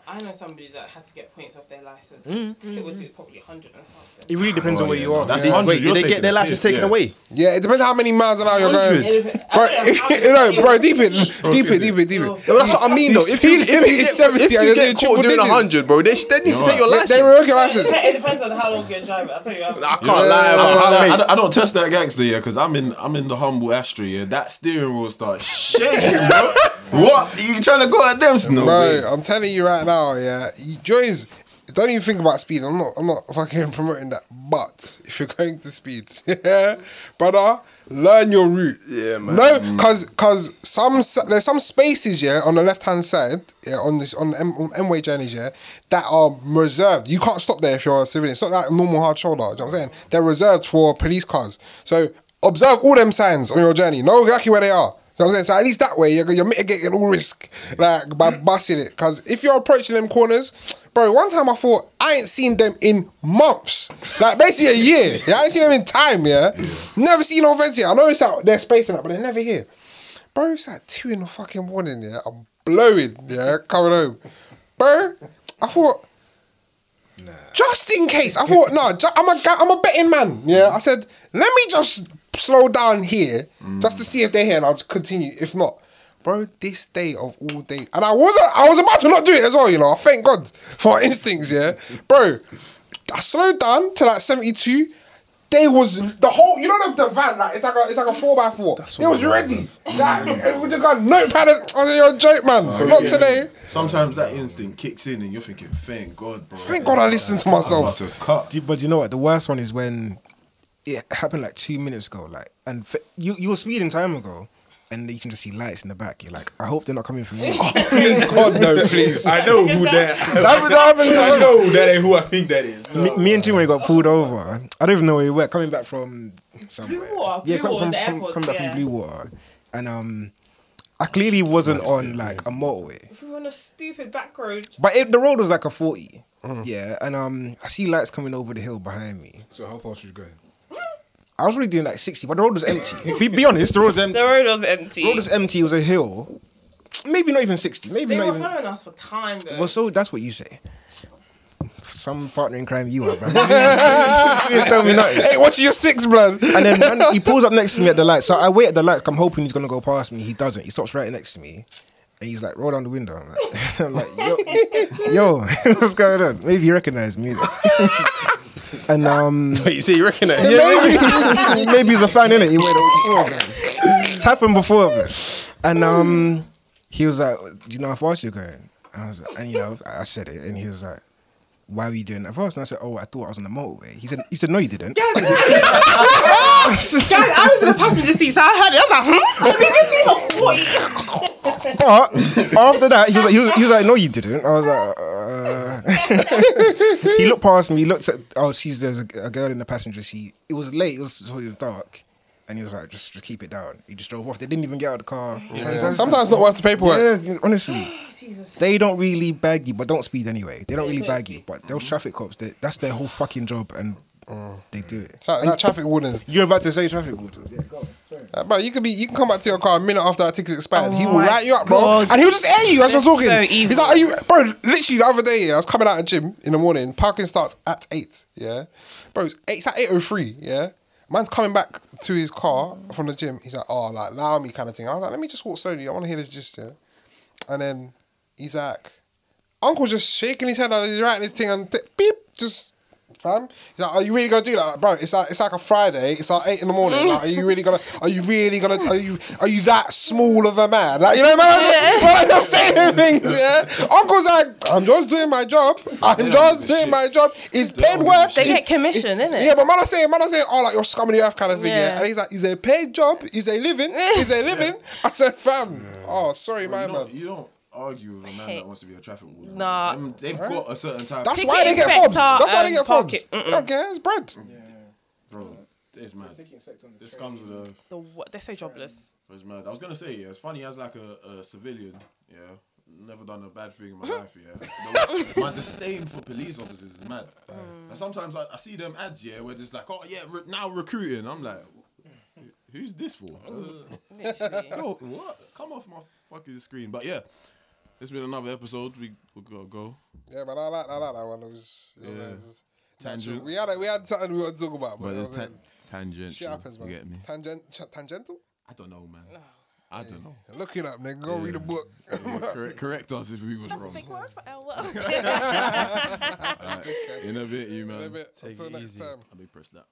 Oh, I know somebody that had to get points off their license. Mm-hmm. It would do probably hundred and something. It really depends on where you are. That's Did- 100, Wait, did they get their the license taken yeah. away? Yeah, it depends how many miles an hour you're going. 100. Bro, if, you [LAUGHS] know, bro, deep it, deep it, deep it, deep it. That's what I mean though. If you, if speed you limit is get, 70 if you and you're get caught doing triple 100, bro, they, they need to take your license. they revoke your license. It depends on how long you're driving. I'll tell you. I can't lie. I don't, I I, mean, don't, I don't test that gangster, yeah, because I'm in I'm in the humble ashtray, yeah. That steering wheel starts shaking, bro. [LAUGHS] what? You trying to go at them? No Bro, way. I'm telling you right now, yeah. You, Joys, don't even think about speed. I'm not. I'm not fucking [LAUGHS] promoting that. But if you're going to speed, [LAUGHS] yeah, brother, learn your route. Yeah, man. No, because because some there's some spaces yeah on the left hand side yeah on the on the M, on M way journeys yeah that are reserved. You can't stop there if you're a civilian. It's not like a normal hard shoulder. You know what I'm saying? They're reserved for police cars. So observe all them signs on your journey. Know exactly where they are. You know what I'm saying? So at least that way you're, you're mitigating all risk like by mm. busting it. Because if you're approaching them corners, bro, one time I thought I ain't seen them in months, like basically a year. Yeah, I ain't seen them in time. Yeah, never seen no events here. I know it's out their space and that, but they're never here. Bro, it's like two in the fucking morning. Yeah, I'm blowing. Yeah, coming home, bro. I thought. Just in case, I thought no. Ju- I'm a I'm a betting man. Yeah, I said let me just slow down here just to see if they're here, and I'll just continue. If not, bro, this day of all days, and I wasn't. I was about to not do it as well. You know, thank God for our instincts. Yeah, bro. I slowed down to like 72. They was the whole, you know, the, the van, like it's like a, it's like a four by four. That's It was ready. Like, with the gun, notepad. and- I said, "You're joke, man. Oh, not Yeah. today." Sometimes that instinct kicks in and you're thinking, thank God, bro. Thank God I listened to myself. I'm about to cut. But you know what? The worst one is when it happened like two minutes ago. Like, and f- you you were speeding time ago, and you can just see lights in the back. You're like, I hope they're not coming for me. [LAUGHS] Please, God, no, [LAUGHS] please. I know who that. That- that I know who that is. Who I think that is. me, me and Jimmy got pulled over. I don't even know where we were coming back from somewhere. Bluewater, yeah, Blue come, from, the airport, coming back yeah. from Bluewater, and um, I clearly wasn't on like a motorway. We were on a stupid back road. But it, the road was like a 40. Yeah, and um, I see lights coming over the hill behind me. So how fast should you go? I was really doing like 60, but the road was empty. be, be honest, the road was [LAUGHS] empty. The road was empty. The road was empty. It was a hill. Maybe not even 60. Maybe they not were even. following us for time though. Well, so that's what you say. Some partner in crime you are, bro. [LAUGHS] you tell me nothing. Hey, what's your six, blood. And then man, he pulls up next to me at the light. So I wait at the light. I'm hoping he's gonna go past me. He doesn't. He stops right next to me. And he's like, roll down the window. I'm like, [LAUGHS] I'm like yo, yo, what's going on? Maybe he recognized me. And um, [LAUGHS] Wait, you see, you reckon it? yeah, maybe, [LAUGHS] maybe he's a fan in it. He went before of. It's happened before of us. And um, he was like, "Do you know how fast you're going?" I was, like, and you know, I said it, and he was like, "Why were you doing that first? And I said, "Oh, I thought I was on the motorway." He said, "He said no, you didn't." Guys, [LAUGHS] I was in the passenger seat, so I heard it. I was like, hmm? I mean, this is But after that, he was like, he was, he was like, "No, you didn't." I was like, uh. [LAUGHS] he looked past me. He looked at, oh, she's there's a, a girl in the passenger seat. It was late. It was so it was dark, and he was like, "Just, just keep it down." He just drove off. They didn't even get out of the car. Yeah, Sometimes it's not worth the paperwork. Yeah, honestly, [GASPS] they don't really bag you, but don't speed anyway. They don't really bag you, but those traffic cops, they, that's their whole fucking job, and they do it. Tra- like traffic wardens. You're about to say traffic wardens, yeah? Go. Sorry. Uh, bro, you could be, you can come back to your car a minute after that ticket's expired. he will my light you up, bro, God. and he'll just air you as you're They're talking. so He's like, "Are you, bro?" Literally the other day, I was coming out of gym in the morning. Parking starts at eight. Yeah, bro, it's, eight, it's at eight oh three. Yeah, man's coming back to his car from the gym. He's like, "Oh, like allow me," kind of thing. I was like, "Let me just walk slowly. I want to hear this gist." Yeah, and then he's like, Uncle's just shaking his head like he's writing this thing and th- beep, just fam. He's like, are you really gonna do that, bro? It's like it's like a Friday. It's like eight in the morning. Like, are you really gonna? Are you really gonna? Are you are you that small of a man? Like you know, man. Man, I'm just saying things. Yeah. Uncle's like, I'm just doing my job. I'm just doing my job. It's paid work. They get commission, innit? yeah, but man, I saying, man, I saying, oh, like you're scum of the earth kind of thing. Yeah. Yeah. And he's like, is a paid job? Is a living? Is a [LAUGHS] living? I said, fam. Oh, sorry, my you, man. you don't argue with a man that wants to be a traffic warden. Nah. Them- they've got a certain type. That's Ticket why they get inspector fobs. That's why they and get park fobs. it. Mm-mm. They don't care. It's bread. Yeah. bro. It's mad. This comes with a. The what? They're so jobless. It's mad. I was gonna say, yeah, it's funny as like a, a civilian, yeah, never done a bad thing in my mm-hmm. life, yeah. The, [LAUGHS] my disdain for police officers is mad. Mm. And sometimes I, I see them ads, yeah, where it's like, oh yeah, re- now recruiting. I'm like, who's this for? Literally. [LAUGHS] Go, what? Come off my fucking screen. But yeah, it's been another episode. We we gotta go. Yeah, but I like, I like that one. It was, it Yeah. was Tangent. We had, a, we had something we want to talk about, but, But you know it's what I'm tan- saying? tangent. shit happens, man. You get me? Tangent, ch- tangential? I don't know, man. I don't know. Look it up, nigga. Go read a book. Yeah, [LAUGHS] correct, correct us if we was That's a wrong. big word for L. [LAUGHS] Alright, [LAUGHS] In a bit, you man. In a bit. Until next time. Let me press that.